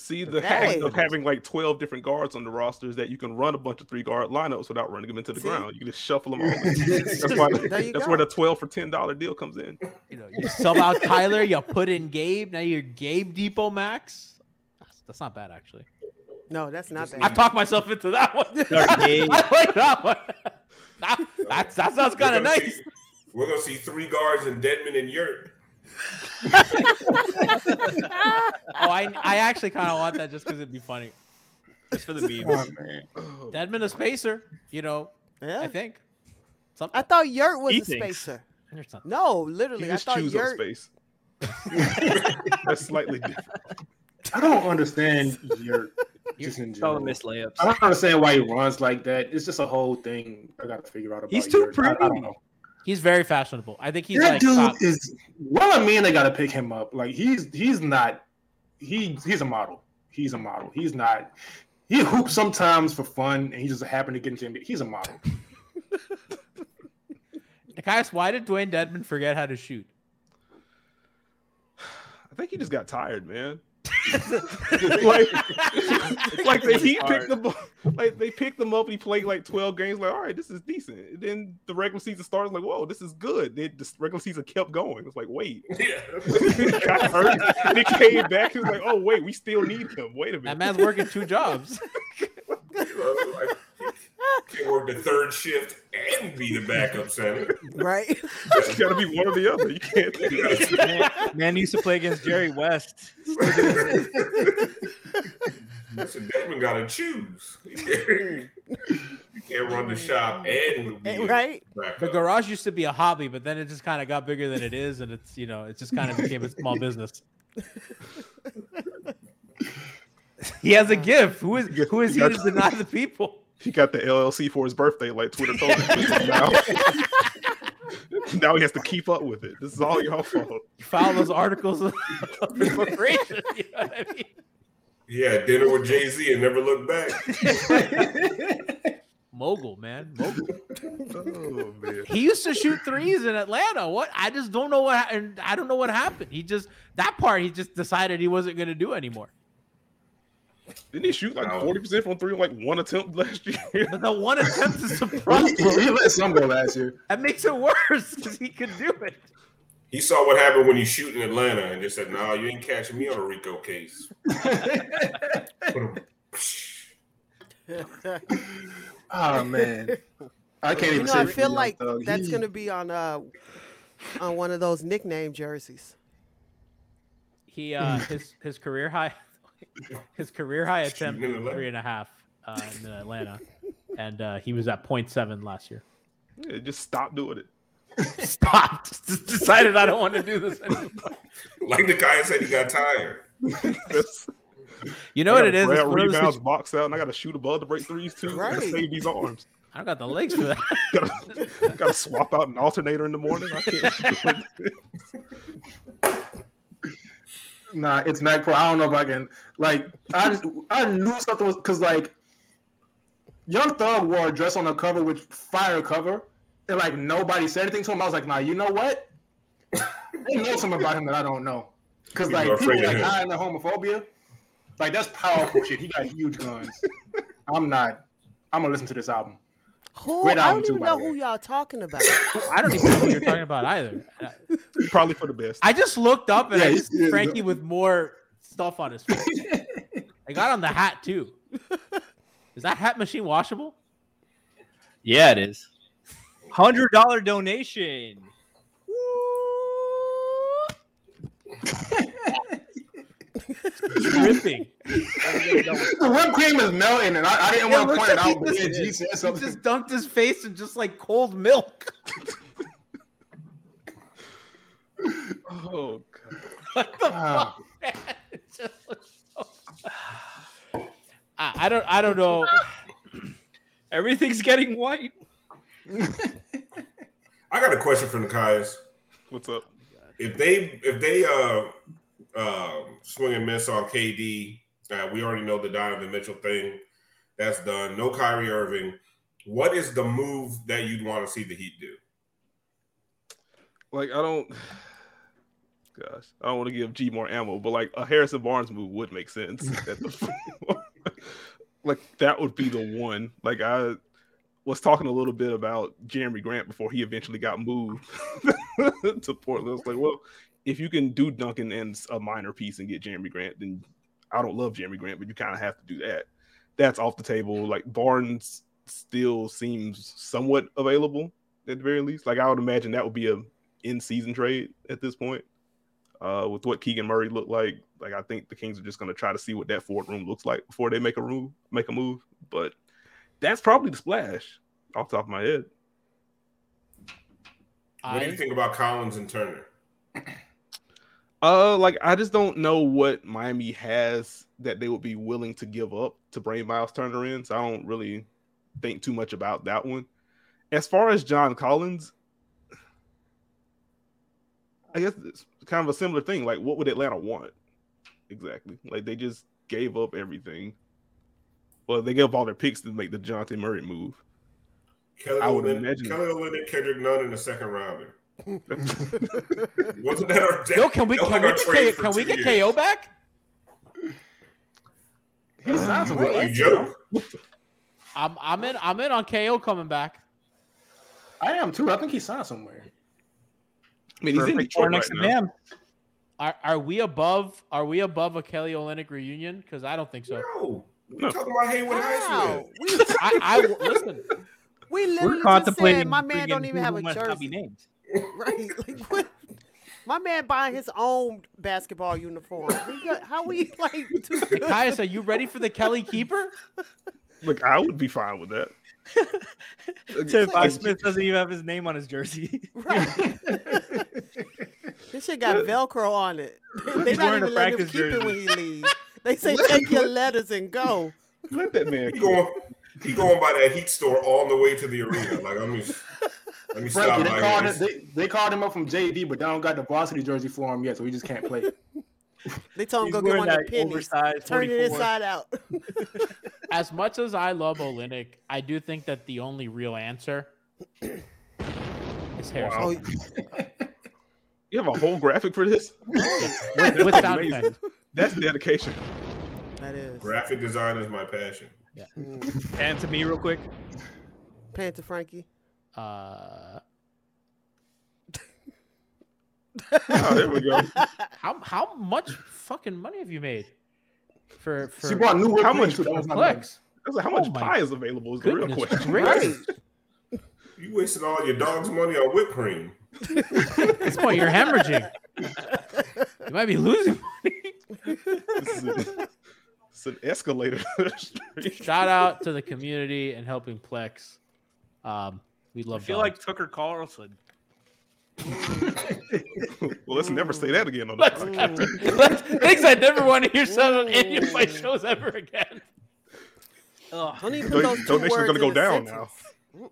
See the Hey. hack of having like twelve different guards on the roster is that you can run a bunch of three guard lineups without running them into the See? ground. You can just shuffle them all. that's why, that's where the twelve for ten dollar deal comes in. You know, you sub out Tyler, you put in Gabe. Now you're Gabe Dipo Max. That's, that's not bad actually. No, that's not bad. I talked myself into that one. I like that one. That, that's, that sounds kind of nice. see- we're gonna see three guards in Dedmon and Yurt. Oh, I I actually kind of want that just because it'd be funny. Just for the Oh, memes. man. Dedmon a spacer, you know. Yeah. I think. Something. I thought Yurt was He a thinks. spacer. or something. No, You literally, I just thought choose up Yurt. space. that's slightly different. I don't understand Yurt. just in all the general. missed layups. I don't understand why he runs like that. It's just a whole thing I gotta figure out about. He's too Yurt. I, I pretty. don't know. He's very fashionable. I think he's that like dude top. is well. I mean, they gotta pick him up. Like he's he's not. He he's a model. He's a model. He's not. He hoops sometimes for fun, and he just happened to get into NBA. He's a model. Guys, why did Dewayne Dedmon forget how to shoot? I think he just got tired, man. like, like they, he picked them up, like they picked them up. He played like twelve games. Like, all right, this is decent. And then the regular season started. Like, whoa, this is good. Then the regular season kept going. It's like, wait, Yeah. he got hurt. And he came back. He was like, oh wait, we still need him. Wait a minute. That man's working two jobs. can work the third shift and be the backup center. Right? It's got to be one or the other. You can't. Man, man used to play against Jerry West. Listen, Dedmon got to choose. you can't run the shop and be right? The garage used to be a hobby, but then it just kind of got bigger than it is, and it's you know it just kind of became a small business. he has a gift. Who is who is he to deny the people? He got the LLC for his birthday, like Twitter told him. now, now he has to keep up with it. This is all your fault. You file those articles of incorporation. You know I mean? Yeah, dinner with Jay Z and never look back. Mogul, man, mogul. Oh man. He used to shoot threes in Atlanta. What? I just don't know what. And I don't know what happened. He just that part. He just decided he wasn't going to do anymore. Didn't he shoot like forty percent from three, on, like one attempt last year? But the one attempt is a He, problem. he let some go last year. That makes it worse because he could do it. He saw what happened when you shoot in Atlanta and just said, "No, you ain't catching me on a Rico case." Put oh man, I can't You even know, say I feel like Thug. that's He- gonna be on uh on one of those nickname jerseys. He uh his his career high his career high attempt was three and a half uh, in Atlanta, and uh, he was at 0.7 last year. Yeah, just stop doing it. Stopped. Just decided I don't want to do this anymore. like the guy said, he got tired. You know what it It's one of those rebounds, box out, and I got to shoot above to break threes too. Right. save these arms. I don't got the legs for that. gotta, gotta swap out an alternator in the morning. I can't. Nah, it's Pro. I don't know if I can. Like, I just I knew something was because like Young Thug wore a dress on the cover with fire cover, and like nobody said anything to him. I was like, nah, you know what? they know something about him that I don't know. Because like people like him. Ah, hiding the homophobia, like that's powerful shit. He got huge guns. I'm not. I'm gonna listen to this album. Who? Great I don't too, even by know who y'all talking about. I don't even know who you're talking about either. Probably for the best. I just looked up and Yeah, I just see yeah, Frankie no. with more stuff on his face. I got on the hat too. Is that hat machine washable? Yeah, it is. Hundred dollar donation. Dripping. the whipped cream is melting, and I, I didn't want to point it out, but yeah, G said he something. just dunked his face in just like cold milk. Oh god. What the Ah. fuck, just so- I, I don't. I don't know. Everything's getting white. I got a question for the guys. What's up? If they if they uh uh swing and miss on KD, uh, we already know the Donovan Mitchell thing. That's done. No Kyrie Irving. What is the move that you'd want to see the Heat do? Like I don't. Gosh, I don't want to give G more ammo, but like a Harrison Barnes move would make sense. At the, like that would be the one. Like I was talking a little bit about Jerami Grant before he eventually got moved to Portland. I was like, well, if you can do Duncan and a minor piece and get Jerami Grant, then I don't love Jerami Grant, but you kind of have to do that. That's off the table. Like Barnes still seems somewhat available at the very least. Like I would imagine that would be a in-season trade at this point. Uh, with what Keegan Murray looked like, like I think the Kings are just going to try to see what that forward room looks like before they make a move. Make a move, but that's probably the splash off the top of my head. What do you think about Collins and Turner? Uh, like I just don't know what Miami has that they would be willing to give up to bring Miles Turner in. So I don't really think too much about that one. As far as John Collins, I guess it's kind of a similar thing. Like, what would Atlanta want exactly? Like, they just gave up everything. Well, they gave up all their picks to make the Dejounte Murray move. Kelly I would imagine- Kelly Olynyk, Kendrick Nunn in the second rounder. Wasn't that our Yo, can we can like we get, K- can we get. KO back? He sounds What, like you joke. I'm I'm in I'm in on KO coming back. I am too. I think he signed somewhere. I mean, he's in Perfect for Detroit next right to now. Bam. Are are we above are we above a Kelly Olynyk reunion? Because I don't think so. No, No. we're talking about Haywood High School. We, I, I listen. we literally We're just contemplating said my man don't even have a who be jersey. named. Right? Like what? My man buying his own basketball uniform. We got, how we like too good? Caius, are you ready for the Kelly keeper? Look, I would be fine with that. Tiff Like- Smith doesn't even have his name on his jersey. Right. This shit got Velcro on it. They He's not a even letting him practice keep it jersey. when he leaves. They say take your letters and go. Let that man. He going, he going by that heat store all the way to the arena. Like, let me, let me stop Frankie, they called, him, they, they called him up from JV, but they don't got the varsity jersey for him yet, so he just can't play. They told him He's go get one of the that pennies. oversized Turn it 44. inside out. As much as I love Olynyk, I do think that the only real answer is Harrison. Oh, You have a whole graphic for this? With, with sound That's dedication. That is. Graphic design is my passion. Yeah. And to me, real quick. Panta Frankie. Uh, Oh, there we go. how how much fucking money have you made for for She bought new How much- too. That was my Plex? I was like, how Oh much my pie is available? Is the real question. gracious. You wasted all your dog's money on whipped cream. At this point, you're hemorrhaging. You might be losing money. This is a- It's an escalator. Shout out to the community and helping Plex. Um, we love. I love. feel dogs. like Tucker Carlson. well, let's never say that again on the Let's podcast. never- let's- Things I never want to hear said on any of my shows ever again. Don't even Don- put those Donations are gonna go down sentence. now.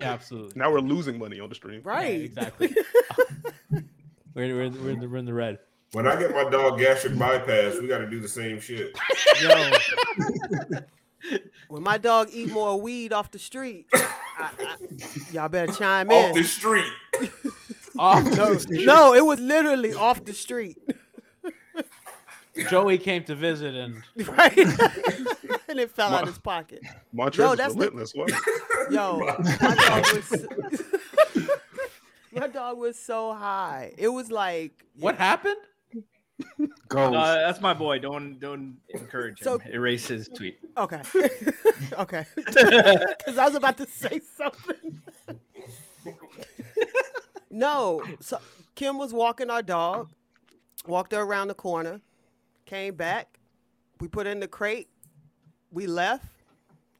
Yeah, absolutely. Now we're losing money on the stream. Right. exactly. we're, we're, we're, in the, we're in the red. When I get my dog gastric bypass, we got to do the same shit. Yo, When my dog eat more weed off the street, I, I, y'all better chime Off in. the street. off no, the street. no, it was literally off the street. Joey came to visit and right? and it fell out his pocket. Montrez Yo, is that's the- relentless. What? Yo, my dog was my dog was so high. It was like what happened? Goals. Uh, that's my boy. Don't don't encourage him. Erase his tweet. okay, okay, because I was about to say something. no, so Kim was walking our dog, walked her around the corner, came back. We put in the crate. We left.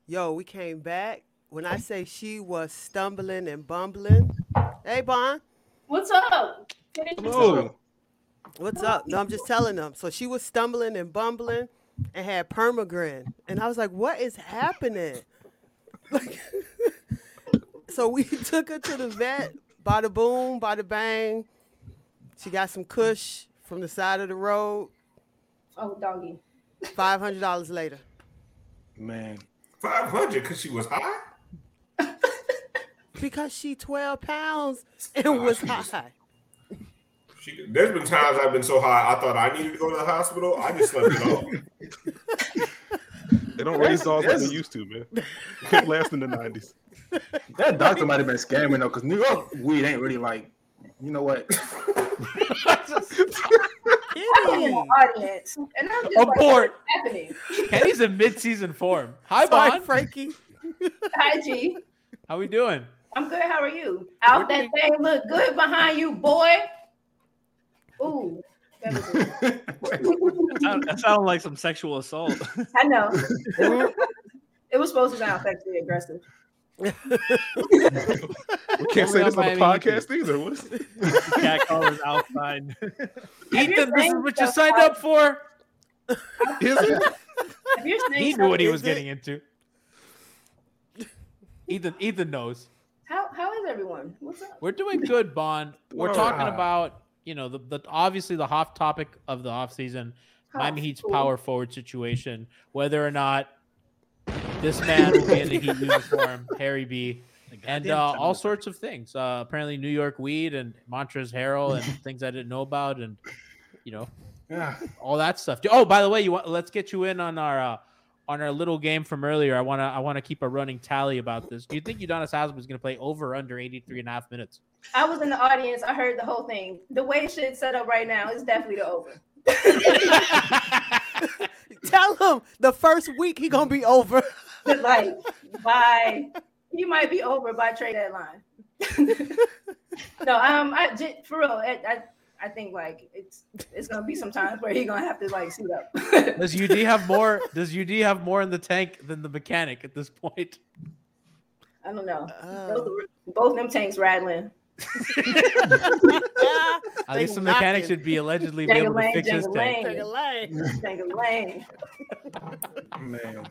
Yo, we came back. When I say she was stumbling and bumbling, hey Bon, What's up? Hello. What's up? No, I'm just telling them. So she was stumbling and bumbling and had permagrin, and I was like, what is happening? Like, so we took her to the vet. Bada boom, bada bang. She got some Kush from the side of the road. Oh, doggy. Five hundred dollars later. Man. 500 because she was high? Because she 12 pounds and was high. She, there's been times I've been so high, I thought I needed to go to the hospital. I just slept it off. They don't raise dogs like they used to, man. Couldn't last in the nineties. That doctor might have been scamming though, because New York weed ain't really like, you know what? I'm in audience, and I'm just like, Abort. what's happening? Kenny's in mid-season form. Hi, Sorry, Bon. Frankie. Hi, G. How we doing? I'm good. How are you? Out that thing look good behind you, boy. Ooh, that was it. That sound- that sounded like some sexual assault. I know. it was supposed to sound sexually aggressive. We can't say this on the podcast either. What is it? Cat callers outside. Ethan, this is what you signed up for. Is it? If you're saying He knew what he was getting into. Ethan, Ethan knows. How how is everyone? What's up? We're doing good, Bond. We're oh, talking about, you know, the, the obviously the hot topic of the offseason, Miami Oh, Heat's cool. power forward situation, whether or not this man will be in the Heat uniform, Harry B, and uh, all sorts of things. Uh, apparently, New York weed and Montrezl Harrell and things I didn't know about, and you know, Yeah. all that stuff. Oh, by the way, you want let's get you in on our uh, on our little game from earlier. I want to I want to keep a running tally about this. Do you think Udonis Haslem is going to play over or under 83 and a half minutes? I was in the audience. I heard the whole thing. The way shit's set up right now is definitely the over. Tell him the first week he gonna be over. like by he might be over by trade deadline. no, um, I j- for real, I, I I think like it's it's gonna be some times where he gonna have to like suit up. Does UD have more? Does UD have more in the tank than the mechanic at this point? I don't know. Oh. Both, both them tanks rattling. At least the mechanic should be allegedly be able to Jangle-lang, fix his tank. jangle-lang. Jangle-lang. Man.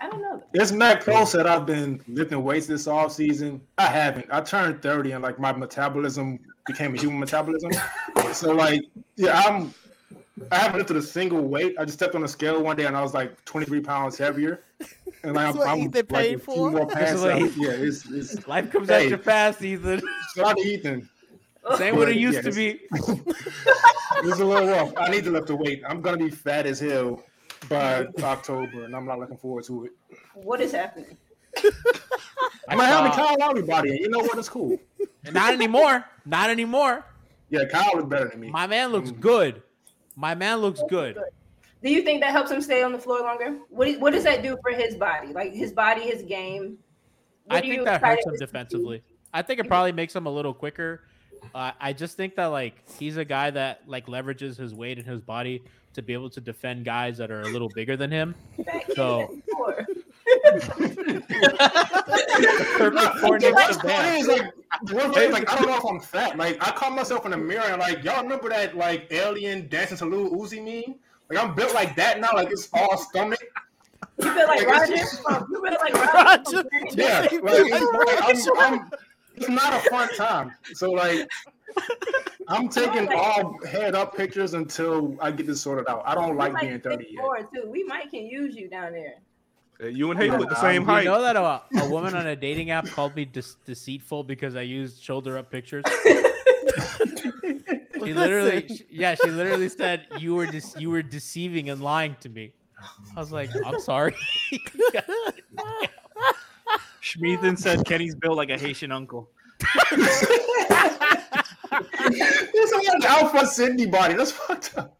I don't know. This Mac Pro said I've been lifting weights this off season. I haven't. I turned 30 and like my metabolism became a human metabolism. so like, yeah, I'm I haven't lifted a single weight. I just stepped on a scale one day and I was like 23 pounds heavier. And like, That's what Ethan like paid a few for? more pounds is what out. he- Yeah, it's, it's Life comes Hey. at you fast, Ethan. shout to Ethan. Same what it used yeah, to be. It's a little rough. I need to lift the weight. I'm gonna be fat as hell by October, and I'm not looking forward to it. What is happening? I'm gonna have saw- the uh, Kyle Lowry body. and You know what? It's cool. Not anymore. Not anymore. Yeah, Kyle is better than me. My man looks mm. good. My man looks good. Do you think that helps him stay on the floor longer? What What does that do for his body? Like his body, his game. What I think that hurts him defensively. I think it probably makes him a little quicker. Uh, I just think that like he's a guy that like leverages his weight and his body to be able to defend guys that are a little bigger than him. So perfect four The next to part is like, the worst is, like I don't know if I'm fat. Like I caught myself in the mirror and like y'all remember that like alien dancing to Lil Uzi meme? Like I'm built like that now. Like it's all stomach. You feel like Like, Roger? it's- from- You feel like Roger? from- Yeah, like, it's, like, I'm, I'm, it's not a fun time. So like, I'm taking all head up pictures until I get this sorted out. I don't like like being 30 yet. too. We might can use you down there. Uh, You and Haley look the same You height. You know that a, a woman on a dating app called me de- deceitful because I used shoulder up pictures. She literally, Listen. sh- yeah, she literally said you were just you were deceiving and lying to me. I was like, I'm sorry. Schmeathan said Kenny's built like a Haitian uncle. This is like Alpha Sidney body. That's fucked up.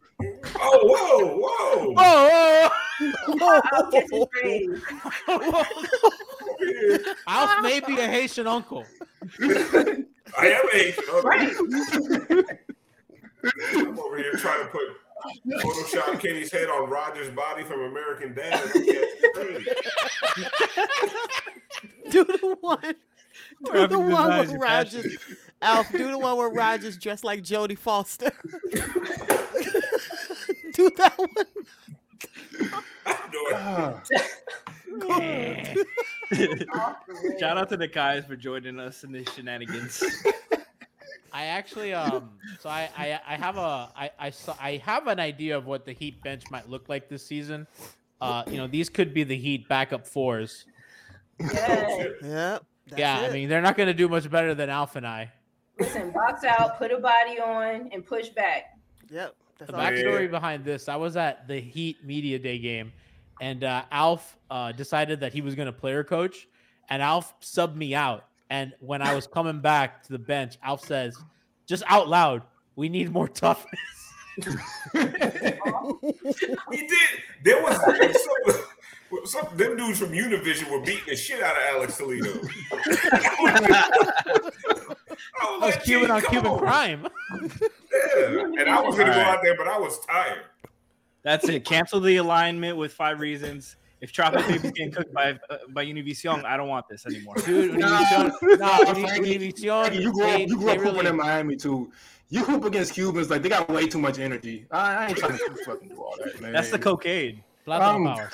Oh, whoa, whoa. oh, I'll get you praise. Alf may be a Haitian uncle. I am a Haitian. uncle. Right. I'm over here trying to put Photoshop Kenny's head on Roger's body from American Dad. It's crazy. Do the one. Do the having one denies with your Rogers. Alf, do the one where Rogers dressed like Jodie Foster. do that one. Shout out to the guys for joining us in the shenanigans. I actually um so I I, I have a I, I saw I have an idea of what the Heat bench might look like this season. Uh, you know, these could be the Heat backup fours. Yes. Yep. yeah, I mean they're not gonna do much better than Alf and I. Listen, box out, put a body on, and push back. Yep. That's The backstory behind this, I was at the Heat Media Day game, and uh, Alf uh, decided that he was going to player coach, and Alf subbed me out. And when I was coming back to the bench, Alf says, just out loud, we need more toughness. He did. There was some, some them dudes from Univision were beating the shit out of Alex Toledo. I That was like, Cuban on Cuban on." crime. Yeah. And I was gonna go out there, but I was tired. That's it. Cancel the alignment with five reasons. If chocolate baby's getting cooked by uh, by Univision, I don't want this anymore. Dude, Univision, nah, nah, Univision, you grew up, they- you grew they up hooping really- in Miami too. You hoop against Cubans, like they got way too much energy. I, I ain't trying to fucking do all that, man. That's the cocaine. Platinum Um, power.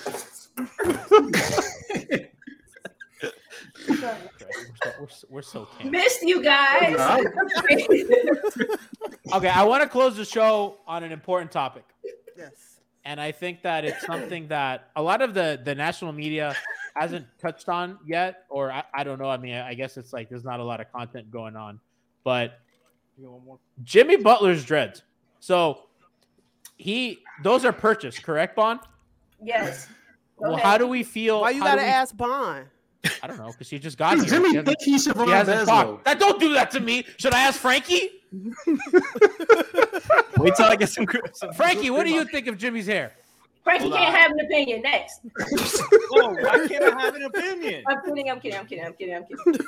We're so, we're so, we're so camp. Missed you guys. Okay, I want to close the show on an important topic. Yes. and I think that it's something that a lot of the the national media hasn't touched on yet, or I, I don't know. I mean, I guess it's like there's not a lot of content going on, but Jimmy Butler's dreads. So he those are purchased, correct, Bond? yes. Go Well, ahead. how do we feel? Why you gotta we- ask Bond? I don't know because she just got Does here. Jimmy She hasn't- think he she hasn't talked. That don't do that to me. Should I ask Frankie? Wait till I get some. some Frankie, what do you think of Jimmy's hair? Frankie can't have an opinion. Next. Oh, why can't I have an opinion? I'm kidding. I'm kidding. I'm kidding. I'm kidding. I'm kidding.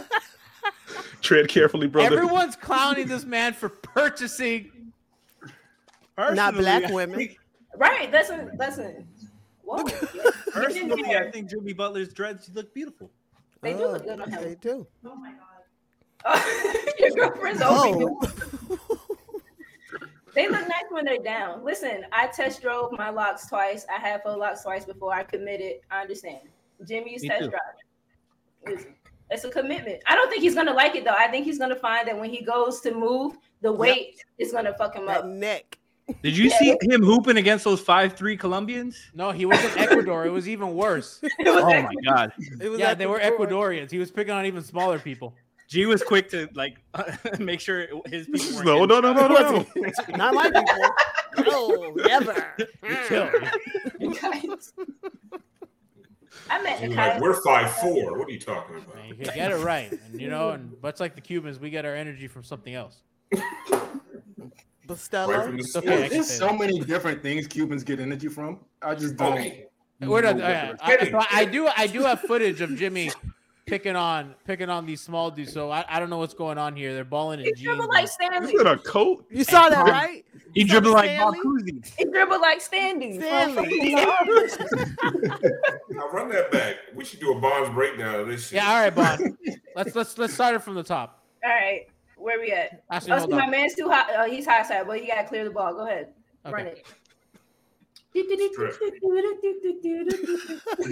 Tread carefully, brother. Everyone's clowning this man for purchasing. Not black women. Right. Listen. Listen. Whoa. Personally, I think Jimmy Butler's dreads look beautiful. They do look good on him. They do. Oh my god. Your girlfriend's Oh. over. They look nice when they're down. Listen, I test drove my locks twice. I had full locks twice before I committed. I understand. Jimmy's Me test too. drive. Listen, It's a commitment. I don't think he's gonna like it though. I think he's gonna find that when he goes to move, the weight is gonna fuck him up. Neck. Did you see him hooping against those five three Colombians? No, he was in Ecuador. It was even worse. oh my god. yeah, they were Ecuadorians. He was picking on even smaller people. G was quick to like make sure his people. No, no, no, no, no, no. Not my people. no, never. Chill. I met You're like, we're five four. What are you talking about? You get it right, and you know, and much like the Cubans, we get our energy from something else. Bustelo. Right the okay, There's so that. many different things Cubans get energy from. I just oh, don't. Okay. We're not, know I, what I, it is. I- I do I do have footage of Jimmy picking on picking on these small dudes. So I, I don't know what's going on here. They're balling in He jeans. dribbled like Stanley. Is that a coat? You saw that, right? He You dribbled like Stanley? Bob Cousy. He dribbled like Stanley. from Stanley. Now run that back. We should do a bonds breakdown of this shit. Yeah, all right, Bond. let's let's let's start it from the top. All right, where we at? Actually, Oh, see, my man's too high. Uh, he's high side, but you gotta clear the ball. Go ahead, run it.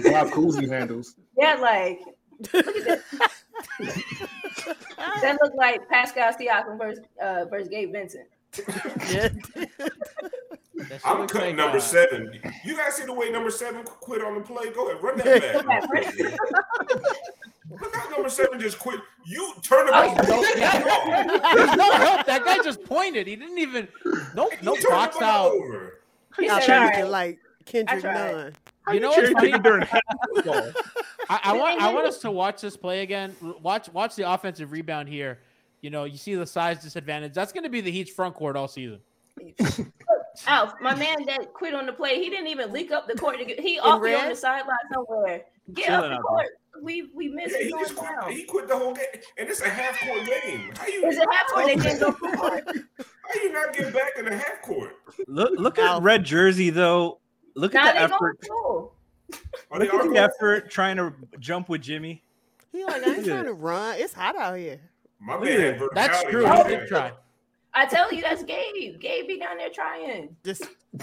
Bob Cousy handles. Yeah, like look at this. that looked like Pascal Siakam versus uh, versus Gabe Vincent. I'm looks cutting like, number uh, seven. You guys see the way number seven quit on the play? Go ahead, run that back. Look how number seven just quit. You turn the ball. There's no help. That guy just pointed. He didn't even. Nope. No turned the box out. over. He I'm said, "All like Kendrick tried. Nunn. You know what's funny? during half. I, I want I want us to watch this play again. Watch watch the offensive rebound here. You know, you see the size disadvantage. That's going to be the Heat's front court all season. Alf, oh, my man that quit on the play, he didn't even leak up the court. To get, he off me on the sideline somewhere. Get Chilling up the out court. We we missed Yeah, he it just quit. down. He quit the whole game, and it's a half court game. How you? Is it half court? They didn't go court. How you not get back in the half court? Look, look at red jersey though. Look Now at the effort. full. Oh, are they Look at the effort trying to jump with Jimmy. He like, I ain't trying to run. It's hot out here. My man, at That's true. like He did try. I tell you, that's Gabe. Gabe be down there trying. Just,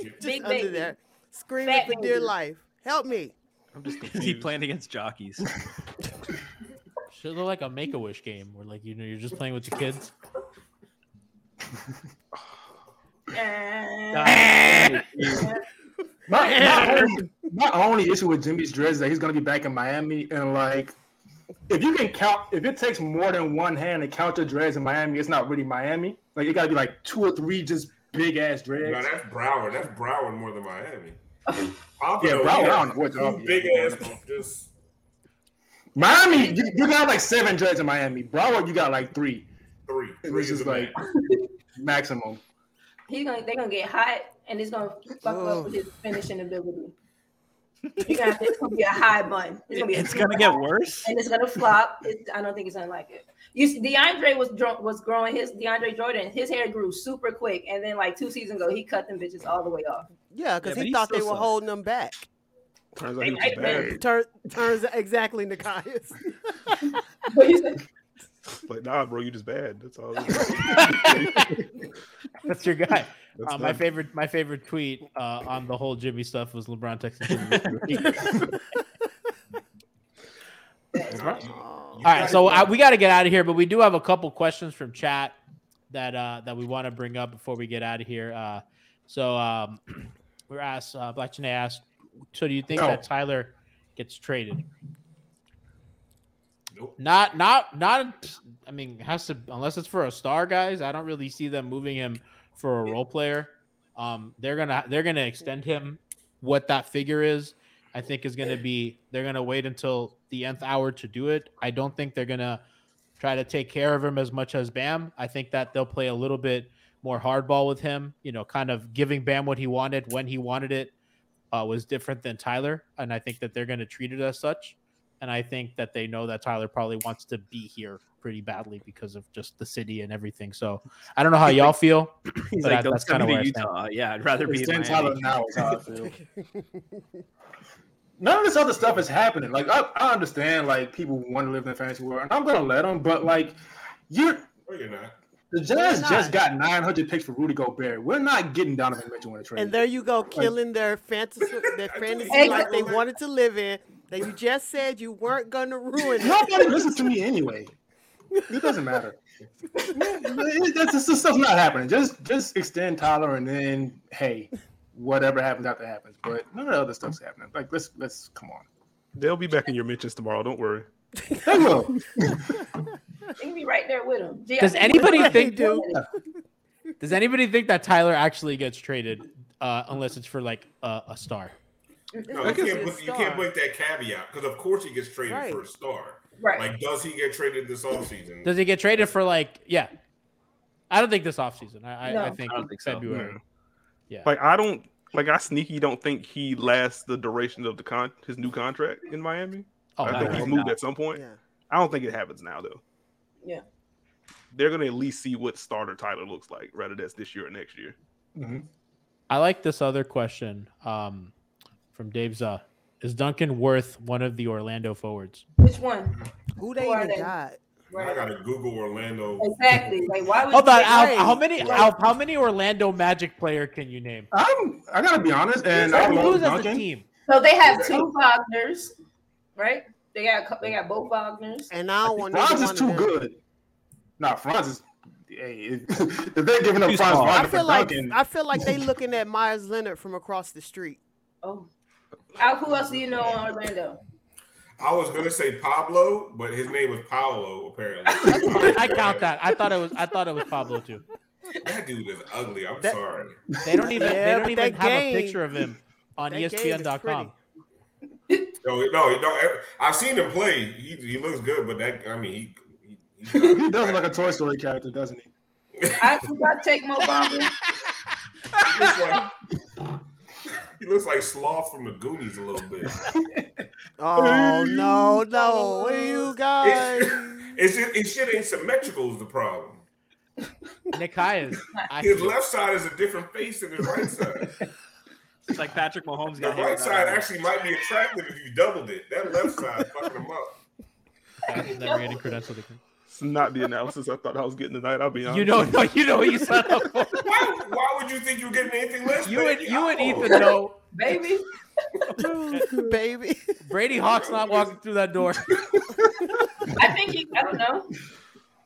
just Big under baby. there, screaming Fat for dear life. Help me. I'm just Is he confused. playing against jockeys? Should look like a Make a Wish game where like you know you're just playing with the kids. My, my, only, my only issue with Jimmy's dress is that he's gonna be back in Miami, and like, if you can count, if it takes more than one hand to count your dreads in Miami, it's not really Miami. Like, it gotta be like two or three just big ass dreads. No, dreads. that's Broward. That's Broward more than Miami. Yeah, Pompano, Broward, he I don't know what two big doing. ass just. Miami, you, you got like seven dreads in Miami. Broward, you got like three. Three. It Three was is just like maximum. he's gonna they're gonna get hot and it's gonna fuck up with his finishing ability. He's gonna it's gonna be a high bun. It's gonna, be—it's gonna get worse. and it's gonna flop. It's, I don't think it's gonna like it. You see, DeAndre was dro- was growing his DeAndre Jordan. His hair grew super quick, and then like two seasons ago, he cut them bitches all the way off. Yeah, because Yeah, he he thought they still were sucks. holding them back. Turns out he was Hey, just hey, bad. Turn, turns exactly Nekias. But he's like, Like, nah, bro, you just bad. That's all. That's your guy. That's Uh, my favorite, my favorite tweet uh, on the whole Jimmy stuff was LeBron texting Jimmy. All right, so uh, we got to get out of here, but we do have a couple questions from chat that uh, that we want to bring up before we get out of here. Uh, so um, we're asked, uh, Black Janae asked, so do you think No. that Tyler gets traded? Nope. Not, not, not. I mean, has to unless it's for a star, guys. I don't really see them moving him for a role player. Um, they're gonna they're gonna extend him. What that figure is, I think is gonna be. They're gonna wait until the nth hour to do it. I don't think they're gonna try to take care of him as much as Bam. I think that they'll play a little bit more hardball with him. You know, kind of giving Bam what he wanted when he wanted it uh, was different than Tyler, and I think that they're going to treat it as such. And I think that they know that Tyler probably wants to be here pretty badly because of just the city and everything. So I don't know how y'all feel. He's but like, I- don't that's kind of me where I stand. Utah. Yeah, I'd rather be in Extend Miami. Tyler now is how I feel. None of this other stuff is happening. Like I, I understand, like people want to live in the fantasy world, and I'm gonna let them. But like, you're No, you're not. The Jazz just got 900 picks for Rudy Gobert. We're not getting Donovan Mitchell in a trade. And there you go, killing their fantasy, their fantasy Exactly. life they wanted to live in. That you just said you weren't gonna ruin it. Nobody listens to me anyway. It doesn't matter. It- That's just this stuff's not happening. Just just extend Tyler, and then hey, whatever happens after happens. But none of the other stuff's happening. Like let's let's come on. They'll be back in your mentions tomorrow. Don't worry. They will. they can be right there with him. Gee, Does anybody think- do. Does anybody think that Tyler actually gets traded uh, unless it's for like a, a star? No, you can't, put, you can't break that caveat because of course he gets traded Right. for a star. Right. Like, does he get traded this offseason? Does he get traded for like yeah? I don't think this offseason. I, I, No. I think I don't think. February. Mm. Yeah. Like I don't like I sneaky don't think he lasts the duration of the con his new contract in Miami. Oh, I no, think he's no. moved at some point. Yeah. I don't think it happens now though. Yeah. They're gonna at least see what starter Tyler looks like, rather that's this year or next year. I like this other question um, from Dave Za. Is Duncan worth one of the Orlando forwards? Which one? Who they Who even they? got? I gotta Google Orlando. Exactly. Like why would Hold on, Alf, how many Like, Alf, how many Orlando Magic player can you name? I'm. I gotta be honest, and Who's- I love who's as a Duncan. team? So they have two Wagners, right? They got they got both Wagners. And I don't want Franz neither is one too good. Nah, Franz is. Hey, if if they're giving up Franz small. I feel like Duncan, I feel like they looking at Meyers Leonard from across the street. Oh. Alf, who else do you know in Orlando? I was gonna say Pablo, but his name was Paolo apparently. I count that. I thought it was I thought it was Pablo too. that dude is ugly. I'm That- sorry. They don't even Yeah, they don't even have game- a picture of him on that game is ESPN.com. No, no, no. I've seen him play. He, he looks good, but that I mean, he he, he does look like a Toy Story character, doesn't he? I forgot to take Mo Bamba. he looks like he looks like Sloth from the Goonies a little bit. Oh no, no, what are you guys? It's just, his shit ain't symmetrical is the problem. Nekias. His left side is a different face than his right side. It's like Patrick Mahomes The got hit right side that. actually might be attractive if you doubled it. That left side fucking him up. Never getting credentialed. It's not the analysis I thought I was getting tonight. I'll be honest. You know, no, you know what you signed up for. Why, why would you think you're getting anything less? You and baby? you and Oh. Ethan know Baby. baby. Brady Hawk's not walking through that door. I think he I don't know.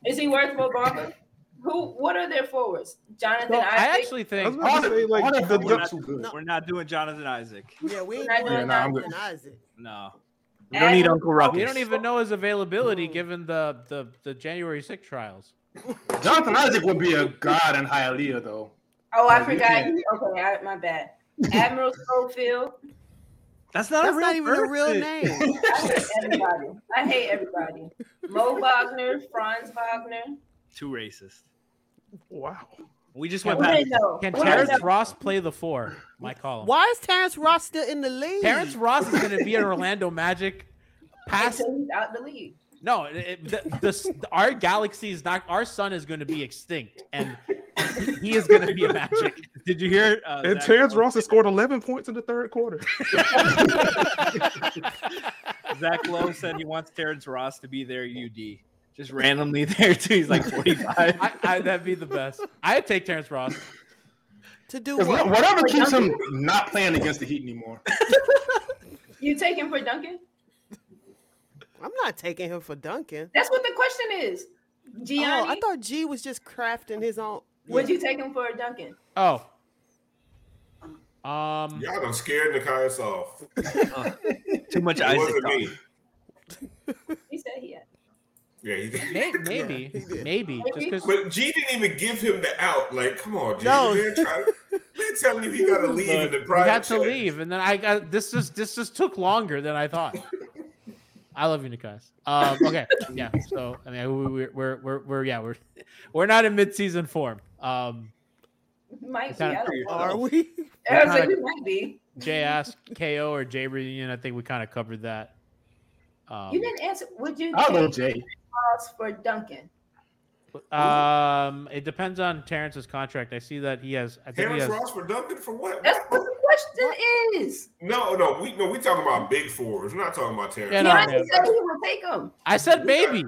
Is he worth Mo Bamba? Who what are their forwards? Jonathan No, I Isaac? actually I think was say, like, All the, that We're not, too good. we're not doing Jonathan Isaac. Yeah, we ain't We're not doing doing nah, Jonathan Isaac. No. We don't need Uncle Ruckus. we don't even know his availability given the the, the January 6th trials. Jonathan Isaac would be a god in Hialeah, though. Oh, I Like, forgot. can't- okay, I, my bad. Admiral Schofield. That's not That's a real not even a real name. I hate everybody. I hate everybody. Mo Wagner, Franz Wagner. Too racist. Wow. We just went back. Can What Terrence? Ross play the four? My call. Why is Terrence Ross still in the league? Terrence Ross is going to be an Orlando Magic past he's out the league. No, it, it- the, the, our galaxy is not. Our sun is going to be extinct, and he is going to be a magic. Did you hear? Uh, And Zach Terrence Ross has scored 11 points in the third quarter. Zach Lowe said he wants Terrence Ross to be their UD. Just randomly there too. He's like 45. I, I, that'd be the best. I'd take Terrence Ross. To do what? Whatever keeps him not playing against the Heat anymore. You take him for Duncan? I'm not taking him for Duncan. That's what the question is. Gianni, Oh, I thought G was just crafting his own. would you take him for Duncan? Oh, um, Y'all done scared Nekias off. Too much It Isaac. wasn't me. He said he had. Yeah, he did. may, maybe, maybe, just because. But G didn't even give him the out. Like, come on, G. No. They're, trying, they're telling you he got to leave in the We private had to chat. leave, and then I got this. Just this just took longer than I thought. I love you, Nekias. Um, okay, yeah. So I mean, we, we're we're we're yeah we're we're not in mid-season form. Um, Might be. Kinda- I. Are we? I was like, kinda- we might be. Jay asked KO or Jay reunion. I think we kind of covered that. Um, You didn't answer. Would you I'll go take Jay. Ross for Duncan? Um, it depends on Terrence's contract. I see that he has. I think he Terrence has. Ross for Duncan for what? That's what the question is. No, no, we no, we talking about big fours. We're not talking about Terrence. Yeah, no, Ross. Said he would take him. I said maybe.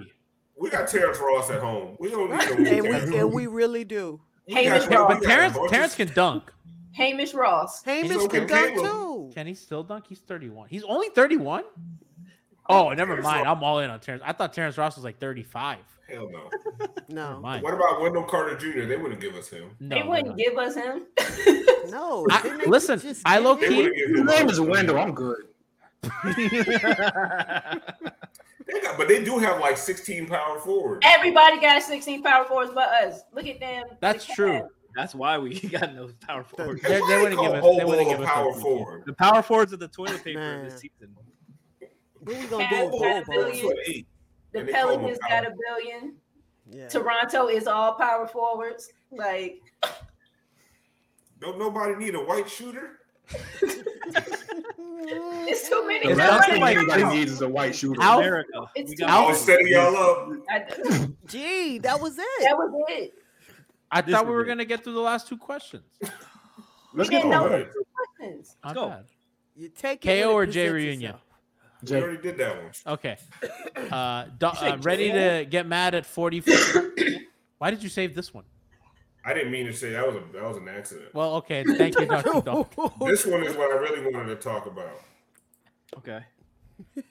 We got Terrence Ross at home. We don't need no And Terrence we, and we really do. Hamish Ross. But Terrence, Terrence can dunk. Hamish Ross. Hamish So can can dunk too. Can he still dunk? He's 31. He's only 31. Oh, never mind. I'm all in on Terrence. I thought Terrence Ross was like 35. Hell no. No, mind. What about Wendell Carter Jr.? They wouldn't give us him. No, they wouldn't no. give us him. no. I- listen, I give low key- His name is Wendell. I'm good. They got, but they do have like 16 power forwards. Everybody got 16 power forwards but us. Look at them. That's The true. That's why we got no power forwards. They, they wouldn't give us. They wouldn't give us power that. forward. The power forwards are the toilet paper Man. this season. What we gonna do Cavs with got a billion. The And they call him a Pelicans got a billion. Yeah. Toronto is all power forwards. Like Don't nobody need a white shooter? it's too many. Is to that run like- Everybody needs is a white shooter. How- America. It's We too got I'll many. y'all up. Gee, that was it. that was it. I This thought we were it. gonna get through the last two questions. Let's we get didn't know the it. two questions. My go. bad. You take it. KO it or J reunion. Itself. We Jay, already did that one. Okay. Uh, do, say uh, ready to get mad at forty. Why did you save this one? I didn't mean to say that was a that was an accident. Well, okay. Thank you, Doctor. This one is what I really wanted to talk about. Okay.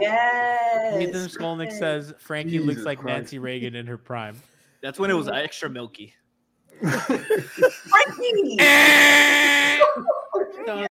Yes. Ethan Skolnick says Franky looks like Christ. Nancy Reagan in her prime. That's when it was extra milky. Franky.